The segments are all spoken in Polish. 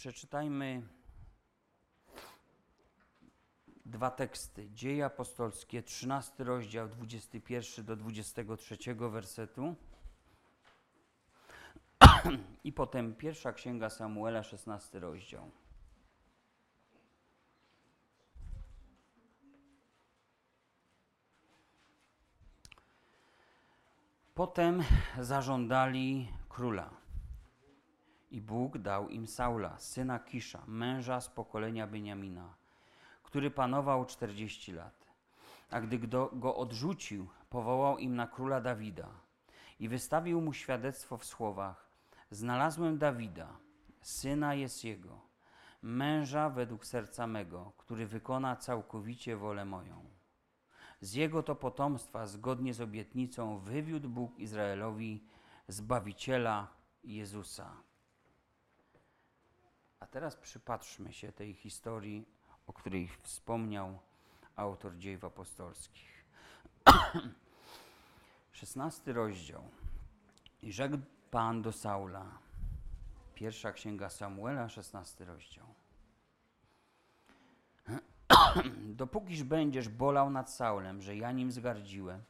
Przeczytajmy dwa teksty. Dzieje apostolskie, 13 rozdział, 21 do 23 wersetu. I potem pierwsza księga Samuela, 16 rozdział. Potem zażądali króla. I Bóg dał im Saula, syna Kisza, męża z pokolenia Beniamina, który panował 40 lat. A gdy go odrzucił, powołał im na króla Dawida i wystawił mu świadectwo w słowach: Znalazłem Dawida, syna jest jego, męża według serca mego, który wykona całkowicie wolę moją. Z jego to potomstwa, zgodnie z obietnicą, wywiódł Bóg Izraelowi Zbawiciela Jezusa. A teraz przypatrzmy się tej historii, o której wspomniał autor dziejów apostolskich. 16 rozdział. I rzekł Pan do Saula. Pierwsza księga Samuela, 16 rozdział. Dopókiż będziesz bolał nad Saulem, że ja nim zgardziłem,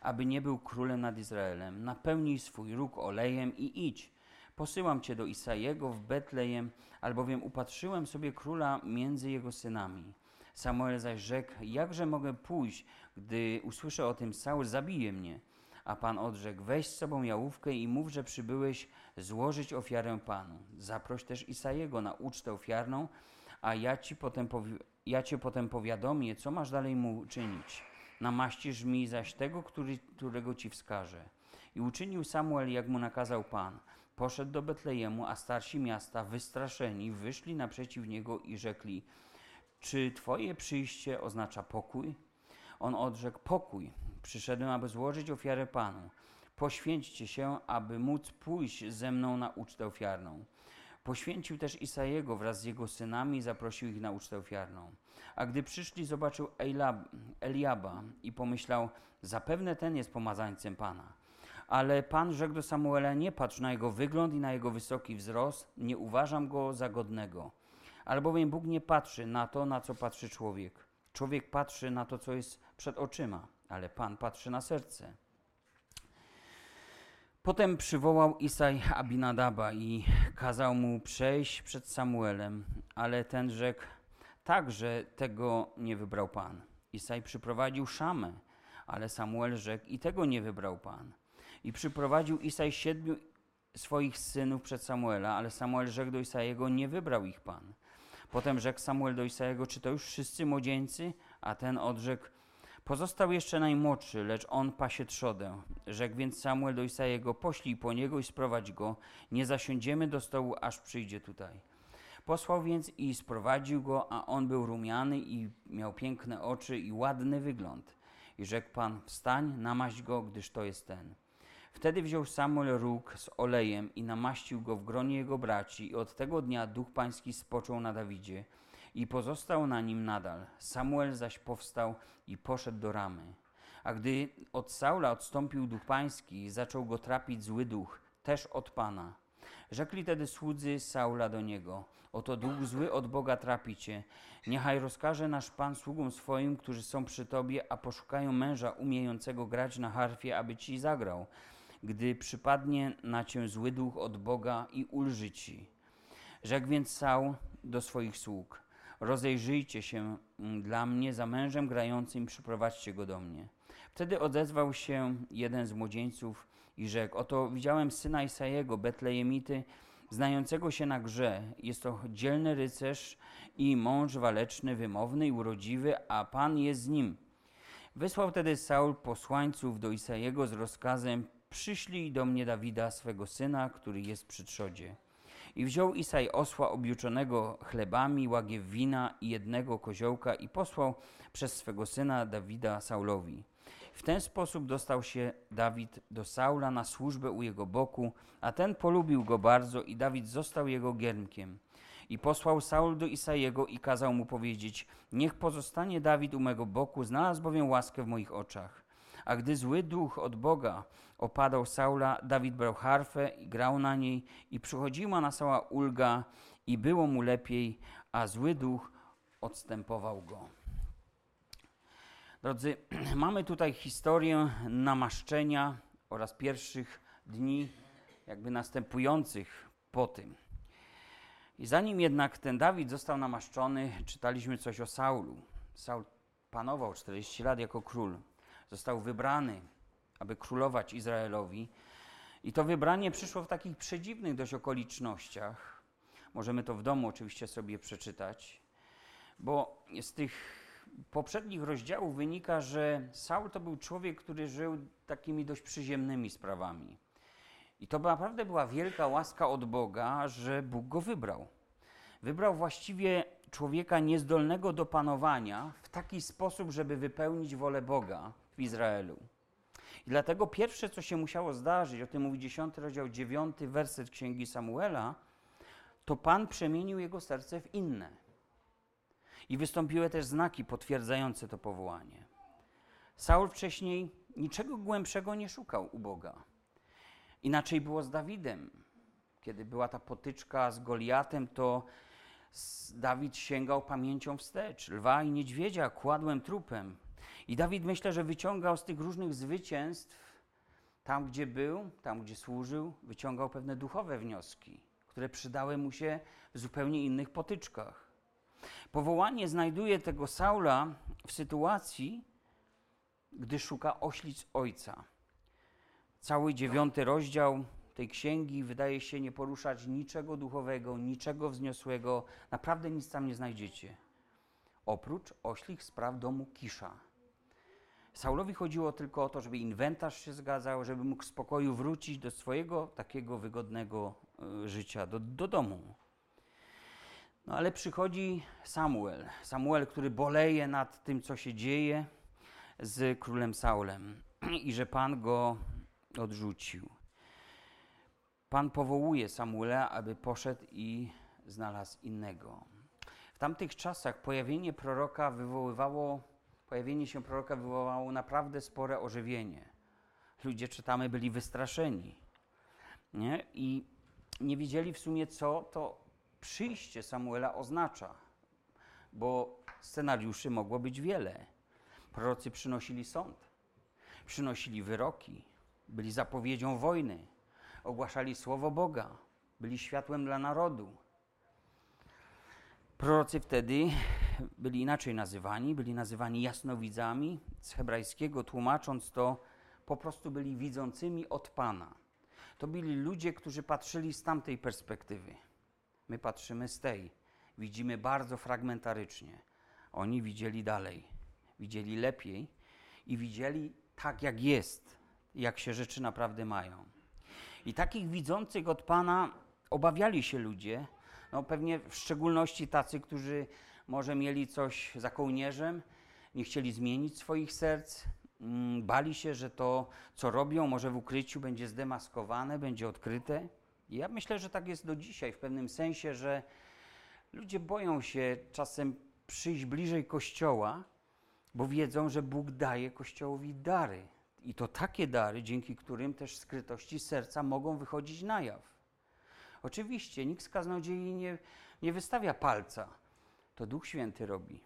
aby nie był królem nad Izraelem, napełnij swój róg olejem i idź. Posyłam cię do Isajego w Betlejem, albowiem upatrzyłem sobie króla między jego synami. Samuel zaś rzekł, jakże mogę pójść, gdy usłyszę o tym Saul zabije mnie. A Pan odrzekł, weź z sobą jałówkę i mów, że przybyłeś złożyć ofiarę Panu. Zaproś też Isajego na ucztę ofiarną, a ja, ci potem ja cię potem powiadomię, co masz dalej mu czynić. Namaścisz mi zaś tego, który, którego ci wskażę. I uczynił Samuel, jak mu nakazał Pan. Poszedł do Betlejemu, a starsi miasta, wystraszeni, wyszli naprzeciw niego i rzekli: Czy twoje przyjście oznacza pokój? On odrzekł: Pokój. Przyszedłem, aby złożyć ofiarę Panu. Poświęćcie się, aby móc pójść ze mną na ucztę ofiarną. Poświęcił też Isajego wraz z jego synami i zaprosił ich na ucztę ofiarną. A gdy przyszli, zobaczył Eliaba i pomyślał, zapewne ten jest pomazańcem Pana. Ale Pan rzekł do Samuela, nie patrz na jego wygląd i na jego wysoki wzrost, nie uważam go za godnego. Albowiem Bóg nie patrzy na to, na co patrzy człowiek. Człowiek patrzy na to, co jest przed oczyma, ale Pan patrzy na serce. Potem przywołał Isaj Abinadaba i kazał mu przejść przed Samuelem, ale ten rzekł, także tego nie wybrał Pan. Isaj przyprowadził Szamę, ale Samuel rzekł, i tego nie wybrał Pan. I przyprowadził Isaj siedmiu swoich synów przed Samuela, ale Samuel rzekł do Isajego, nie wybrał ich Pan. Potem rzekł Samuel do Isajego, czy to już wszyscy młodzieńcy? A ten odrzekł, Pozostał jeszcze najmłodszy, lecz on pasie trzodę. Rzekł więc Samuel do Isajego, poślij po niego i sprowadź go, nie zasiądziemy do stołu, aż przyjdzie tutaj. Posłał więc i sprowadził go, a on był rumiany i miał piękne oczy i ładny wygląd. I rzekł Pan, wstań, namaść go, gdyż to jest ten. Wtedy wziął Samuel róg z olejem i namaścił go w gronie jego braci i od tego dnia duch pański spoczął na Dawidzie i pozostał na nim nadal. Samuel zaś powstał i poszedł do ramy. A gdy od Saula odstąpił duch pański, zaczął go trapić zły duch, też od Pana. Rzekli tedy słudzy Saula do niego: Oto duch zły od Boga trapicie. Niechaj rozkaże nasz Pan sługom swoim, którzy są przy tobie, a poszukają męża umiejącego grać na harfie, aby ci zagrał, gdy przypadnie na cię zły duch od Boga i ulży ci. Rzekł więc Saul do swoich sług: rozejrzyjcie się dla mnie za mężem grającym, przyprowadźcie go do mnie. Wtedy odezwał się jeden z młodzieńców i rzekł, oto widziałem syna Isajego, Betlejemity, znającego się na grze. Jest to dzielny rycerz i mąż waleczny, wymowny i urodziwy, a Pan jest z nim. Wysłał tedy Saul posłańców do Isajego z rozkazem, przyślij do mnie Dawida, swego syna, który jest przy trzodzie. I wziął Isaj osła objuczonego chlebami, łagiew wina i jednego koziołka i posłał przez swego syna Dawida Saulowi. W ten sposób dostał się Dawid do Saula na służbę u jego boku, a ten polubił go bardzo i Dawid został jego giermkiem. I posłał Saul do Isajego i kazał mu powiedzieć: Niech pozostanie Dawid u mego boku, znalazł bowiem łaskę w moich oczach. A gdy zły duch od Boga opadał Saula, Dawid brał harfę i grał na niej i przychodziła na Saula ulga i było mu lepiej, a zły duch odstępował go. Drodzy, mamy tutaj historię namaszczenia oraz pierwszych dni jakby następujących po tym. I zanim jednak ten Dawid został namaszczony, czytaliśmy coś o Saulu. Saul panował 40 lat jako król. Został wybrany, aby królować Izraelowi. I to wybranie przyszło w takich przedziwnych dość okolicznościach. Możemy to w domu oczywiście sobie przeczytać, bo z tych poprzednich rozdziałów wynika, że Saul to był człowiek, który żył takimi dość przyziemnymi sprawami. I to naprawdę była wielka łaska od Boga, że Bóg go wybrał. Wybrał właściwie człowieka niezdolnego do panowania w taki sposób, żeby wypełnić wolę Boga w Izraelu. I dlatego pierwsze, co się musiało zdarzyć, o tym mówi 10 rozdział 9, werset Księgi Samuela, to Pan przemienił jego serce w inne. I wystąpiły też znaki potwierdzające to powołanie. Saul wcześniej niczego głębszego nie szukał u Boga. Inaczej było z Dawidem. Kiedy była ta potyczka z Goliatem, to Dawid sięgał pamięcią wstecz. Lwa i niedźwiedzia kładłem trupem. I Dawid myślę, że wyciągał z tych różnych zwycięstw, tam gdzie był, tam gdzie służył, wyciągał pewne duchowe wnioski, które przydały mu się w zupełnie innych potyczkach. Powołanie znajduje tego Saula w sytuacji, gdy szuka oślic ojca. Cały dziewiąty rozdział tej księgi wydaje się nie poruszać niczego duchowego, niczego wzniosłego. Naprawdę nic tam nie znajdziecie. Oprócz oślich spraw domu Kisza. Saulowi chodziło tylko o to, żeby inwentarz się zgadzał, żeby mógł w spokoju wrócić do swojego takiego wygodnego y, życia, do, do domu. No ale przychodzi Samuel. Samuel, który boleje nad tym, co się dzieje z królem Saulem i że Pan go odrzucił. Pan powołuje Samuela, aby poszedł i znalazł innego. W tamtych czasach pojawienie proroka wywoływało, pojawienie się proroka wywołało naprawdę spore ożywienie. Ludzie, czytamy, byli wystraszeni. Nie? I nie wiedzieli w sumie, co to przyjście Samuela oznacza, bo scenariuszy mogło być wiele. Prorocy przynosili sąd, przynosili wyroki, byli zapowiedzią wojny, ogłaszali słowo Boga, byli światłem dla narodu. Prorocy wtedy byli inaczej nazywani, byli nazywani jasnowidzami, z hebrajskiego tłumacząc to, po prostu byli widzącymi od Pana. To byli ludzie, którzy patrzyli z tamtej perspektywy. My patrzymy z tej. Widzimy bardzo fragmentarycznie. Oni widzieli dalej, widzieli lepiej i widzieli tak, jak jest, jak się rzeczy naprawdę mają. I takich widzących od Pana obawiali się ludzie, no pewnie w szczególności tacy, którzy może mieli coś za kołnierzem, nie chcieli zmienić swoich serc, mm, bali się, że to, co robią, może w ukryciu będzie zdemaskowane, będzie odkryte. I ja myślę, że tak jest do dzisiaj, w pewnym sensie, że ludzie boją się czasem przyjść bliżej Kościoła, bo wiedzą, że Bóg daje Kościołowi dary. I to takie dary, dzięki którym też skrytości serca mogą wychodzić na jaw. Oczywiście nikt z kaznodziei nie, nie wystawia palca. To Duch Święty robi.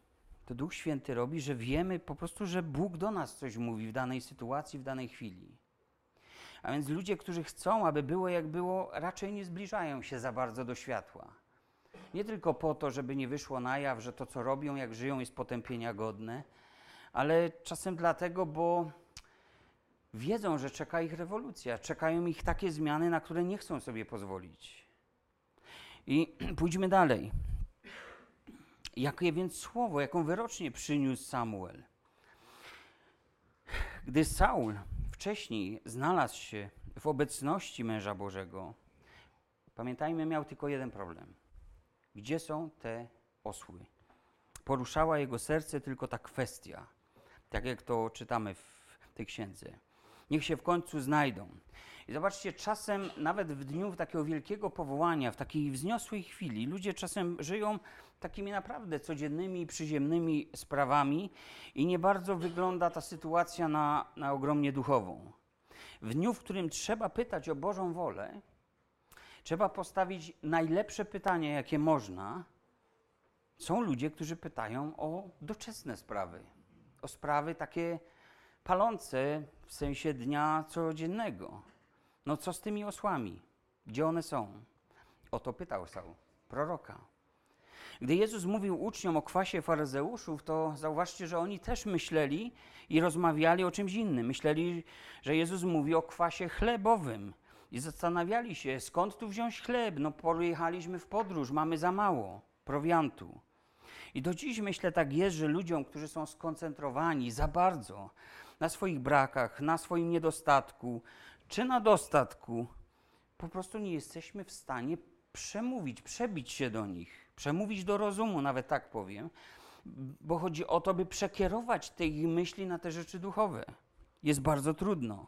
To Duch Święty robi, że wiemy po prostu, że Bóg do nas coś mówi w danej sytuacji, w danej chwili. A więc ludzie, którzy chcą, aby było jak było, raczej nie zbliżają się za bardzo do światła. Nie tylko po to, żeby nie wyszło na jaw, że to, co robią, jak żyją, jest potępienia godne, ale czasem dlatego, bo wiedzą, że czeka ich rewolucja, czekają ich takie zmiany, na które nie chcą sobie pozwolić. I pójdźmy dalej. Jakie więc słowo, jaką wyrocznie przyniósł Samuel? Gdy Saul wcześniej znalazł się w obecności męża Bożego, pamiętajmy, miał tylko jeden problem. Gdzie są te osły? Poruszała jego serce tylko ta kwestia, tak jak to czytamy w tej księdze. Niech się w końcu znajdą. I zobaczcie, czasem nawet w dniu takiego wielkiego powołania, w takiej wzniosłej chwili, ludzie czasem żyją takimi naprawdę codziennymi, przyziemnymi sprawami i nie bardzo wygląda ta sytuacja na, na ogromnie duchową. W dniu, w którym trzeba pytać o Bożą wolę, trzeba postawić najlepsze pytanie, jakie można. Są ludzie, którzy pytają o doczesne sprawy, o sprawy takie palące w sensie dnia codziennego. No co z tymi osłami? Gdzie one są? O to pytał Saul, proroka. Gdy Jezus mówił uczniom o kwasie faryzeuszów, to zauważcie, że oni też myśleli i rozmawiali o czymś innym. Myśleli, że Jezus mówi o kwasie chlebowym i zastanawiali się, skąd tu wziąć chleb. No pojechaliśmy w podróż, mamy za mało prowiantu. I do dziś myślę tak jest, że ludziom, którzy są skoncentrowani za bardzo na swoich brakach, na swoim niedostatku czy na dostatku, po prostu nie jesteśmy w stanie przemówić, przebić się do nich, przemówić do rozumu, nawet tak powiem, bo chodzi o to, by przekierować te ich myśli na te rzeczy duchowe. Jest bardzo trudno.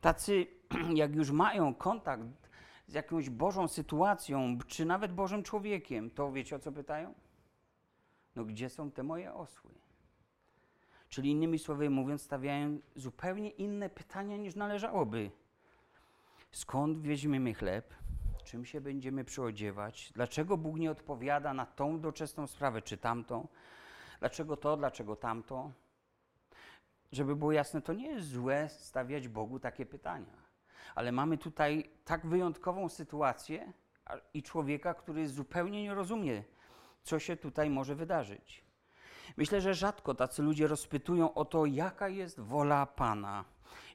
Tacy, jak już mają kontakt z jakąś Bożą sytuacją, czy nawet Bożym człowiekiem, to wiecie o co pytają? No gdzie są te moje osły? Czyli innymi słowy mówiąc, stawiają zupełnie inne pytania niż należałoby. Skąd weźmiemy chleb? Czym się będziemy przyodziewać? Dlaczego Bóg nie odpowiada na tą doczesną sprawę czy tamtą? Dlaczego to, dlaczego tamto? Żeby było jasne, to nie jest złe stawiać Bogu takie pytania. Ale mamy tutaj tak wyjątkową sytuację i człowieka, który zupełnie nie rozumie, co się tutaj może wydarzyć. Myślę, że rzadko tacy ludzie rozpytują o to, jaka jest wola Pana,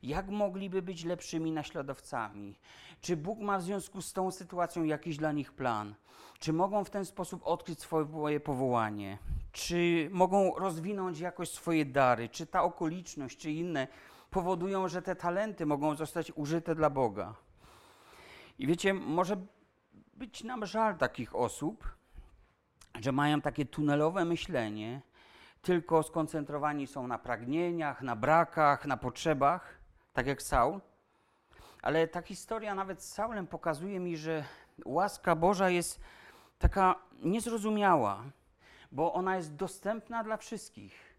jak mogliby być lepszymi naśladowcami, czy Bóg ma w związku z tą sytuacją jakiś dla nich plan, czy mogą w ten sposób odkryć swoje powołanie, czy mogą rozwinąć jakoś swoje dary, czy ta okoliczność, czy inne powodują, że te talenty mogą zostać użyte dla Boga. I wiecie, może być nam żal takich osób, że mają takie tunelowe myślenie, tylko skoncentrowani są na pragnieniach, na brakach, na potrzebach, tak jak Saul. Ale ta historia nawet z Saulem pokazuje mi, że łaska Boża jest taka niezrozumiała, bo ona jest dostępna dla wszystkich.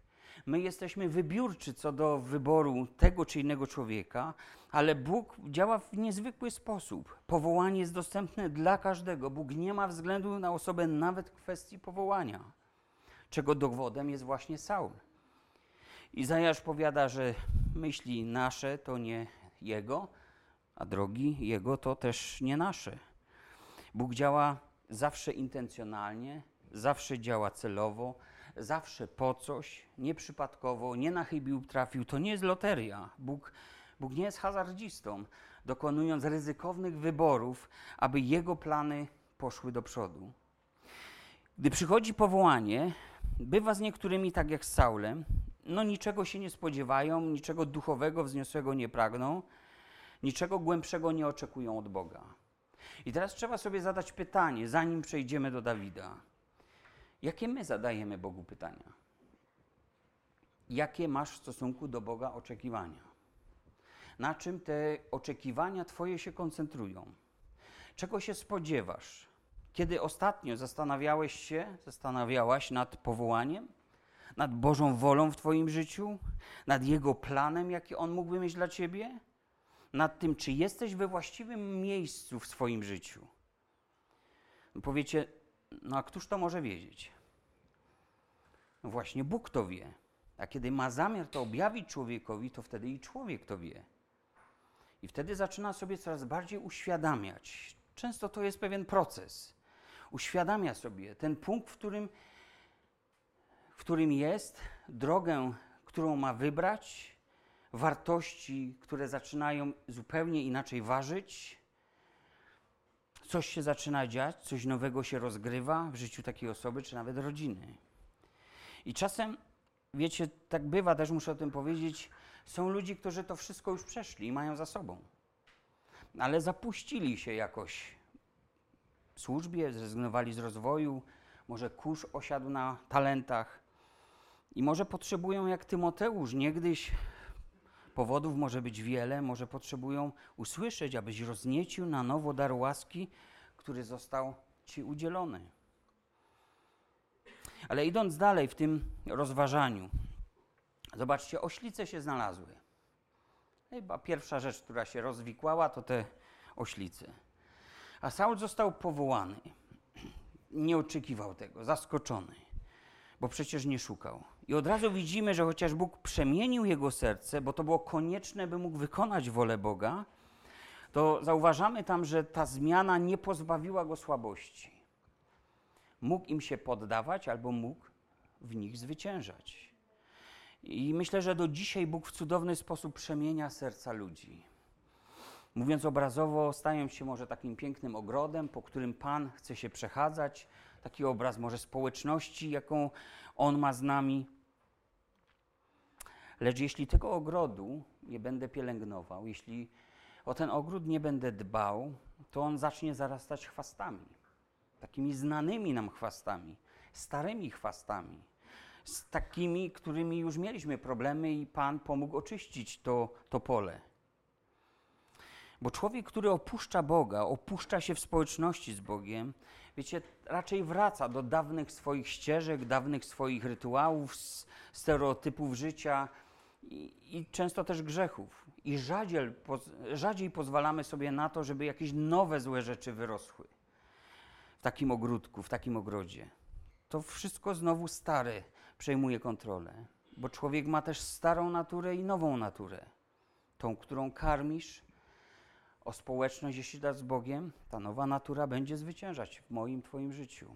My jesteśmy wybiórczy co do wyboru tego czy innego człowieka, ale Bóg działa w niezwykły sposób. Powołanie jest dostępne dla każdego. Bóg nie ma względu na osobę nawet w kwestii powołania czego dowodem jest właśnie Saul. Izajasz powiada, że myśli nasze to nie jego, a drogi jego to też nie nasze. Bóg działa zawsze intencjonalnie, zawsze działa celowo, zawsze po coś, nieprzypadkowo, nie na chybił trafił. To nie jest loteria. Bóg, Bóg nie jest hazardzistą, dokonując ryzykownych wyborów, aby jego plany poszły do przodu. Gdy przychodzi powołanie, Bywa z niektórymi tak jak z Saulem, no niczego się nie spodziewają, niczego duchowego, wzniosłego nie pragną, niczego głębszego nie oczekują od Boga. I teraz trzeba sobie zadać pytanie, zanim przejdziemy do Dawida. Jakie my zadajemy Bogu pytania? Jakie masz w stosunku do Boga oczekiwania? Na czym te oczekiwania Twoje się koncentrują? Czego się spodziewasz? Kiedy ostatnio zastanawiałeś się, zastanawiałaś nad powołaniem, nad Bożą wolą w Twoim życiu, nad Jego planem, jaki On mógłby mieć dla Ciebie, nad tym, czy jesteś we właściwym miejscu w swoim życiu? No powiecie, no a któż to może wiedzieć? No właśnie Bóg to wie. A kiedy ma zamiar to objawić człowiekowi, to wtedy i człowiek to wie. I wtedy zaczyna sobie coraz bardziej uświadamiać. Często to jest pewien proces uświadamia sobie ten punkt, w którym, w którym jest, drogę, którą ma wybrać, wartości, które zaczynają zupełnie inaczej ważyć. Coś się zaczyna dziać, coś nowego się rozgrywa w życiu takiej osoby, czy nawet rodziny. I czasem, wiecie, tak bywa, też muszę o tym powiedzieć, są ludzie, którzy to wszystko już przeszli i mają za sobą. Ale zapuścili się jakoś służbie, zrezygnowali z rozwoju, może kurz osiadł na talentach i może potrzebują jak Tymoteusz niegdyś Powodów może być wiele, może potrzebują usłyszeć, abyś rozniecił na nowo dar łaski, który został Ci udzielony. Ale idąc dalej w tym rozważaniu, zobaczcie, oślice się znalazły. Chyba pierwsza rzecz, która się rozwikłała, to te oślice. A Saul został powołany. Nie oczekiwał tego, zaskoczony, bo przecież nie szukał. I od razu widzimy, że chociaż Bóg przemienił jego serce, bo to było konieczne, by mógł wykonać wolę Boga, to zauważamy tam, że ta zmiana nie pozbawiła go słabości. Mógł im się poddawać albo mógł w nich zwyciężać. I myślę, że do dzisiaj Bóg w cudowny sposób przemienia serca ludzi. Mówiąc obrazowo, stają się może takim pięknym ogrodem, po którym Pan chce się przechadzać. Taki obraz może społeczności, jaką On ma z nami. Lecz jeśli tego ogrodu nie będę pielęgnował, jeśli o ten ogród nie będę dbał, to on zacznie zarastać chwastami. Takimi znanymi nam chwastami, starymi chwastami. Z takimi, którymi już mieliśmy problemy i Pan pomógł oczyścić to, to pole. Bo człowiek, który opuszcza Boga, opuszcza się w społeczności z Bogiem, wiecie, raczej wraca do dawnych swoich ścieżek, dawnych swoich rytuałów, stereotypów życia i, i często też grzechów. I rzadziej, rzadziej pozwalamy sobie na to, żeby jakieś nowe złe rzeczy wyrosły w takim ogródku, w takim ogrodzie. To wszystko znowu stare przejmuje kontrolę, bo człowiek ma też starą naturę i nową naturę. Tą, którą karmisz, o społeczność, jeśli dasz z Bogiem, ta nowa natura będzie zwyciężać w moim, Twoim życiu.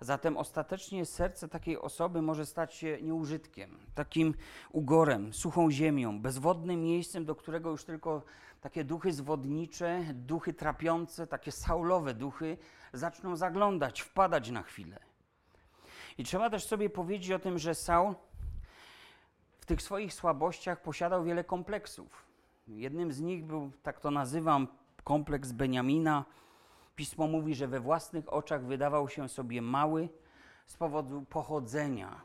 Zatem ostatecznie serce takiej osoby może stać się nieużytkiem, takim ugorem, suchą ziemią, bezwodnym miejscem, do którego już tylko takie duchy zwodnicze, duchy trapiące, takie saulowe duchy zaczną zaglądać, wpadać na chwilę. I trzeba też sobie powiedzieć o tym, że Saul w tych swoich słabościach posiadał wiele kompleksów. Jednym z nich był, tak to nazywam, kompleks Beniamina. Pismo mówi, że we własnych oczach wydawał się sobie mały z powodu pochodzenia.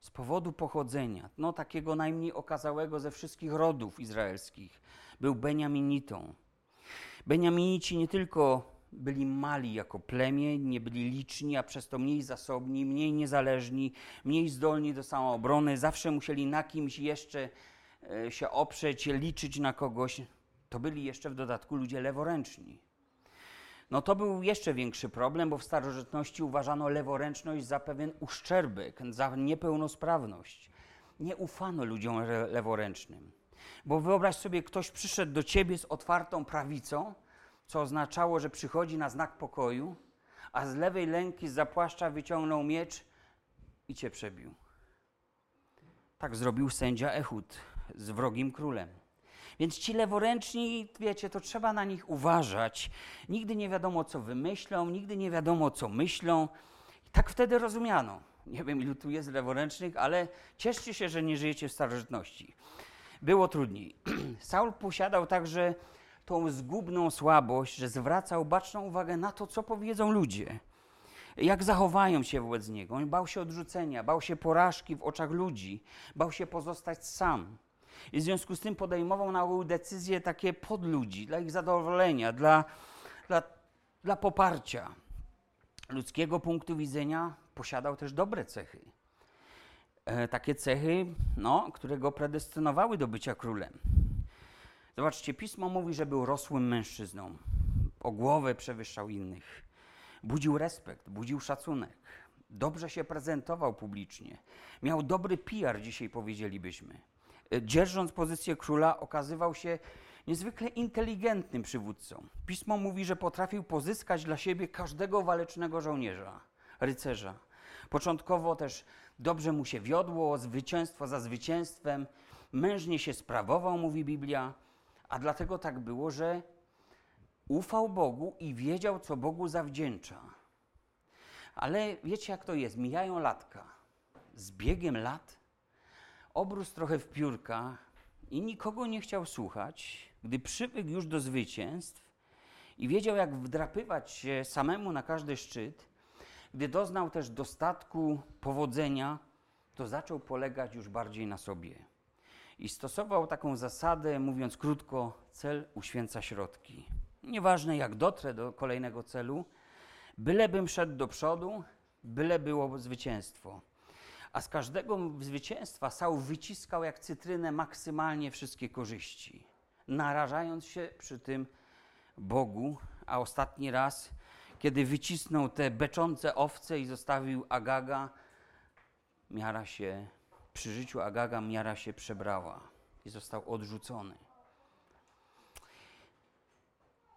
Z powodu pochodzenia, no takiego najmniej okazałego ze wszystkich rodów izraelskich, był Beniaminitą. Beniaminici nie tylko byli mali jako plemię, nie byli liczni, a przez to mniej zasobni, mniej niezależni, mniej zdolni do samoobrony, zawsze musieli na kimś jeszcze się oprzeć, liczyć na kogoś, to byli jeszcze w dodatku ludzie leworęczni. No to był jeszcze większy problem, bo w starożytności uważano leworęczność za pewien uszczerbek, za niepełnosprawność. Nie ufano ludziom leworęcznym. Bo wyobraź sobie, ktoś przyszedł do ciebie z otwartą prawicą, co oznaczało, że przychodzi na znak pokoju, a z lewej ręki z zapłaszcza wyciągnął miecz i cię przebił. Tak zrobił sędzia Ehud z wrogim królem. Więc ci leworęczni, wiecie, to trzeba na nich uważać. Nigdy nie wiadomo, co wymyślą, nigdy nie wiadomo, co myślą. I tak wtedy rozumiano. Nie wiem, ilu tu jest leworęcznych, ale cieszcie się, że nie żyjecie w starożytności. Było trudniej. Saul posiadał także tą zgubną słabość, że zwracał baczną uwagę na to, co powiedzą ludzie. Jak zachowają się wobec niego. On bał się odrzucenia, bał się porażki w oczach ludzi, bał się pozostać sam. I w związku z tym podejmował na ogół decyzje takie pod ludzi, dla ich zadowolenia, dla, dla, dla poparcia. Ludzkiego punktu widzenia posiadał też dobre cechy. E, takie cechy, no, które go predestynowały do bycia królem. Zobaczcie, pismo mówi, że był rosłym mężczyzną. O głowę przewyższał innych. Budził respekt, budził szacunek. Dobrze się prezentował publicznie. Miał dobry PR, dzisiaj powiedzielibyśmy dzierżąc pozycję króla, okazywał się niezwykle inteligentnym przywódcą. Pismo mówi, że potrafił pozyskać dla siebie każdego walecznego żołnierza, rycerza. Początkowo też dobrze mu się wiodło, zwycięstwo za zwycięstwem, mężnie się sprawował, mówi Biblia, a dlatego tak było, że ufał Bogu i wiedział, co Bogu zawdzięcza. Ale wiecie, jak to jest? Mijają latka. Z biegiem lat obrósł trochę w piórka i nikogo nie chciał słuchać, gdy przywykł już do zwycięstw i wiedział, jak wdrapywać się samemu na każdy szczyt, gdy doznał też dostatku, powodzenia, to zaczął polegać już bardziej na sobie. I stosował taką zasadę, mówiąc krótko, cel uświęca środki. Nieważne jak dotrę do kolejnego celu, bylebym szedł do przodu, byle było zwycięstwo. A z każdego zwycięstwa Saul wyciskał jak cytrynę maksymalnie wszystkie korzyści, narażając się przy tym Bogu, a ostatni raz, kiedy wycisnął te beczące owce i zostawił Agaga, miara się, przy życiu Agaga miara się przebrała i został odrzucony.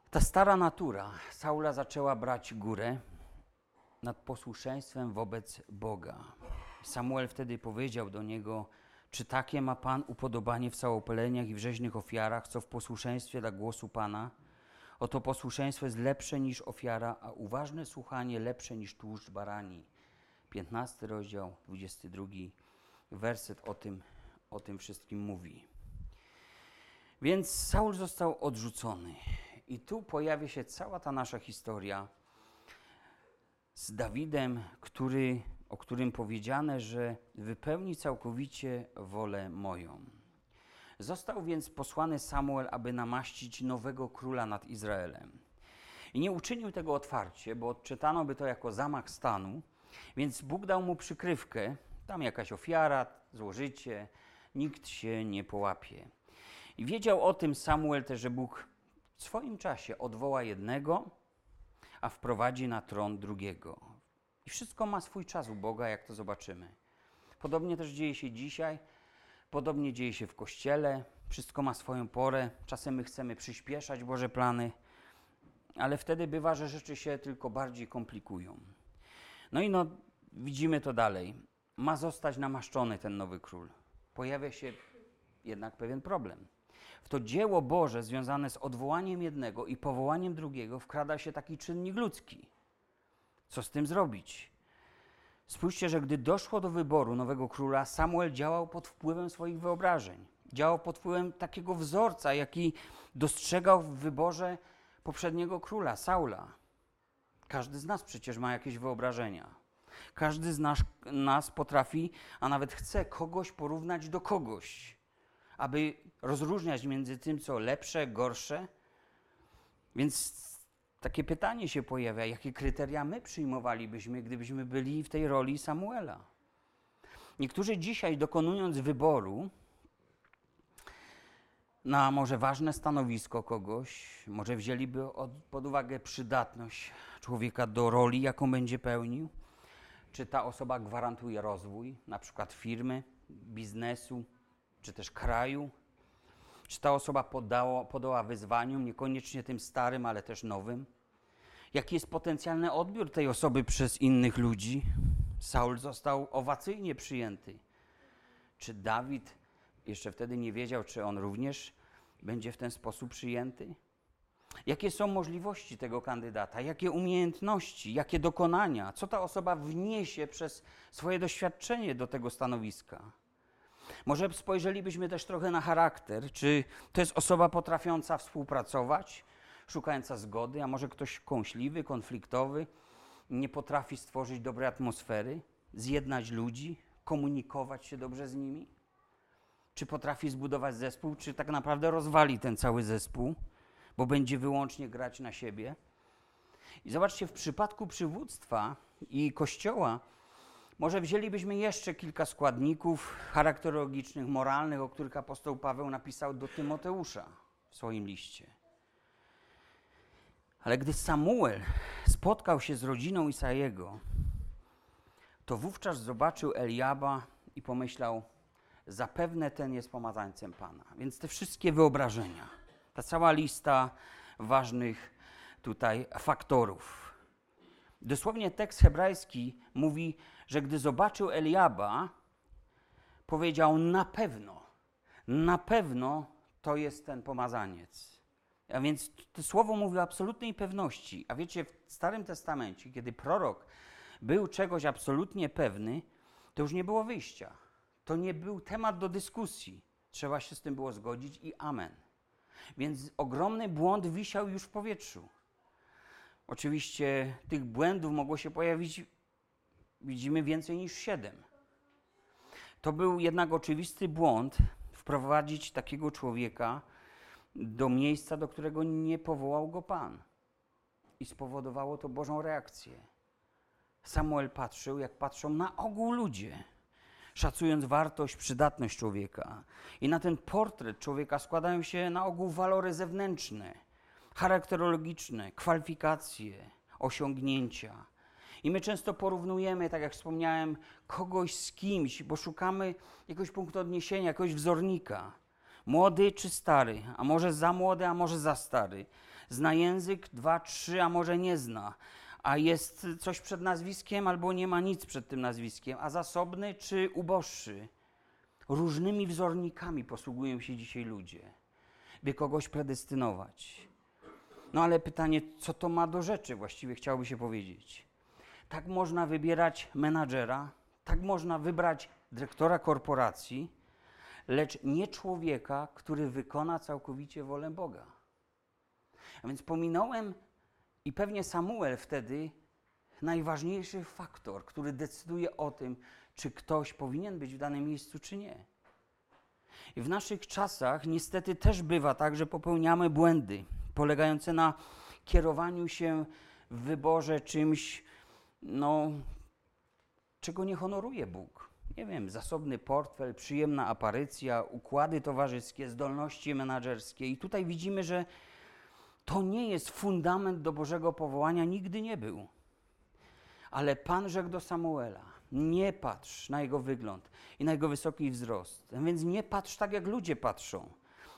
Ta stara natura Saula zaczęła brać górę nad posłuszeństwem wobec Boga. Samuel wtedy powiedział do niego: Czy takie ma Pan upodobanie w całopaleniach i w rzeźnych ofiarach, co w posłuszeństwie dla głosu Pana? Oto posłuszeństwo jest lepsze niż ofiara, a uważne słuchanie lepsze niż tłuszcz barani. 15 rozdział, 22 werset o tym, o tym wszystkim mówi. Więc Saul został odrzucony. I tu pojawia się cała ta nasza historia z Dawidem, który, o którym powiedziane, że wypełni całkowicie wolę moją. Został więc posłany Samuel, aby namaścić nowego króla nad Izraelem. I nie uczynił tego otwarcie, bo odczytano by to jako zamach stanu, więc Bóg dał mu przykrywkę, tam jakaś ofiara, złożycie, nikt się nie połapie. I wiedział o tym Samuel też, że Bóg w swoim czasie odwoła jednego, a wprowadzi na tron drugiego. I wszystko ma swój czas u Boga, jak to zobaczymy. Podobnie też dzieje się dzisiaj, podobnie dzieje się w kościele. Wszystko ma swoją porę. Czasem my chcemy przyspieszać Boże plany, ale wtedy bywa, że rzeczy się tylko bardziej komplikują. No i no, widzimy to dalej. Ma zostać namaszczony ten nowy król. Pojawia się jednak pewien problem. W to dzieło Boże związane z odwołaniem jednego i powołaniem drugiego wkrada się taki czynnik ludzki. Co z tym zrobić? Spójrzcie, że gdy doszło do wyboru nowego króla, Samuel działał pod wpływem swoich wyobrażeń. Działał pod wpływem takiego wzorca, jaki dostrzegał w wyborze poprzedniego króla, Saula. Każdy z nas przecież ma jakieś wyobrażenia. Każdy z nas, nas potrafi, a nawet chce kogoś porównać do kogoś, aby rozróżniać między tym, co lepsze, gorsze. Więc takie pytanie się pojawia, jakie kryteria my przyjmowalibyśmy, gdybyśmy byli w tej roli Samuela. Niektórzy dzisiaj, dokonując wyboru na może ważne stanowisko kogoś, może wzięliby pod uwagę przydatność człowieka do roli, jaką będzie pełnił, czy ta osoba gwarantuje rozwój, na przykład firmy, biznesu, czy też kraju, czy ta osoba podało, podoła wyzwaniom, niekoniecznie tym starym, ale też nowym? Jaki jest potencjalny odbiór tej osoby przez innych ludzi? Saul został owacyjnie przyjęty. Czy Dawid jeszcze wtedy nie wiedział, czy on również będzie w ten sposób przyjęty? Jakie są możliwości tego kandydata? Jakie umiejętności, jakie dokonania? Co ta osoba wniesie przez swoje doświadczenie do tego stanowiska? Może spojrzelibyśmy też trochę na charakter. Czy to jest osoba potrafiąca współpracować, szukająca zgody, a może ktoś kąśliwy, konfliktowy, nie potrafi stworzyć dobrej atmosfery, zjednać ludzi, komunikować się dobrze z nimi? Czy potrafi zbudować zespół, czy tak naprawdę rozwali ten cały zespół, bo będzie wyłącznie grać na siebie? I zobaczcie, w przypadku przywództwa i kościoła, może wzięlibyśmy jeszcze kilka składników charakterologicznych, moralnych, o których apostoł Paweł napisał do Tymoteusza w swoim liście. Ale gdy Samuel spotkał się z rodziną Isajego, to wówczas zobaczył Eliaba i pomyślał, zapewne ten jest pomazańcem Pana. Więc te wszystkie wyobrażenia, ta cała lista ważnych tutaj faktorów. Dosłownie tekst hebrajski mówi, że gdy zobaczył Eliaba, powiedział na pewno, na pewno to jest ten pomazaniec. A więc to słowo mówi o absolutnej pewności. A wiecie, w Starym Testamencie, kiedy prorok był czegoś absolutnie pewny, to już nie było wyjścia. To nie był temat do dyskusji. Trzeba się z tym było zgodzić i amen. Więc ogromny błąd wisiał już w powietrzu. Oczywiście tych błędów mogło się pojawić, widzimy, więcej niż siedem. To był jednak oczywisty błąd, wprowadzić takiego człowieka do miejsca, do którego nie powołał go Pan. I spowodowało to Bożą reakcję. Samuel patrzył, jak patrzą na ogół ludzie, szacując wartość, przydatność człowieka. I na ten portret człowieka składają się na ogół walory zewnętrzne, charakterologiczne, kwalifikacje, osiągnięcia. I my często porównujemy, tak jak wspomniałem, kogoś z kimś, bo szukamy jakiegoś punktu odniesienia, jakiegoś wzornika. Młody czy stary, a może za młody, a może za stary. Zna język, dwa, trzy, a może nie zna. A jest coś przed nazwiskiem, albo nie ma nic przed tym nazwiskiem, a zasobny czy uboższy. Różnymi wzornikami posługują się dzisiaj ludzie, by kogoś predestynować. No ale pytanie, co to ma do rzeczy, właściwie chciałoby się powiedzieć. Tak można wybierać menadżera, tak można wybrać dyrektora korporacji, lecz nie człowieka, który wykona całkowicie wolę Boga. A więc pominąłem i pewnie Samuel wtedy najważniejszy faktor, który decyduje o tym, czy ktoś powinien być w danym miejscu, czy nie. I w naszych czasach niestety też bywa tak, że popełniamy błędy polegające na kierowaniu się w wyborze czymś, no, czego nie honoruje Bóg. Nie wiem, zasobny portfel, przyjemna aparycja, układy towarzyskie, zdolności menedżerskie. I tutaj widzimy, że to nie jest fundament do Bożego powołania, nigdy nie był. Ale Pan rzekł do Samuela: Nie patrz na jego wygląd i na jego wysoki wzrost. Więc nie patrz tak, jak ludzie patrzą.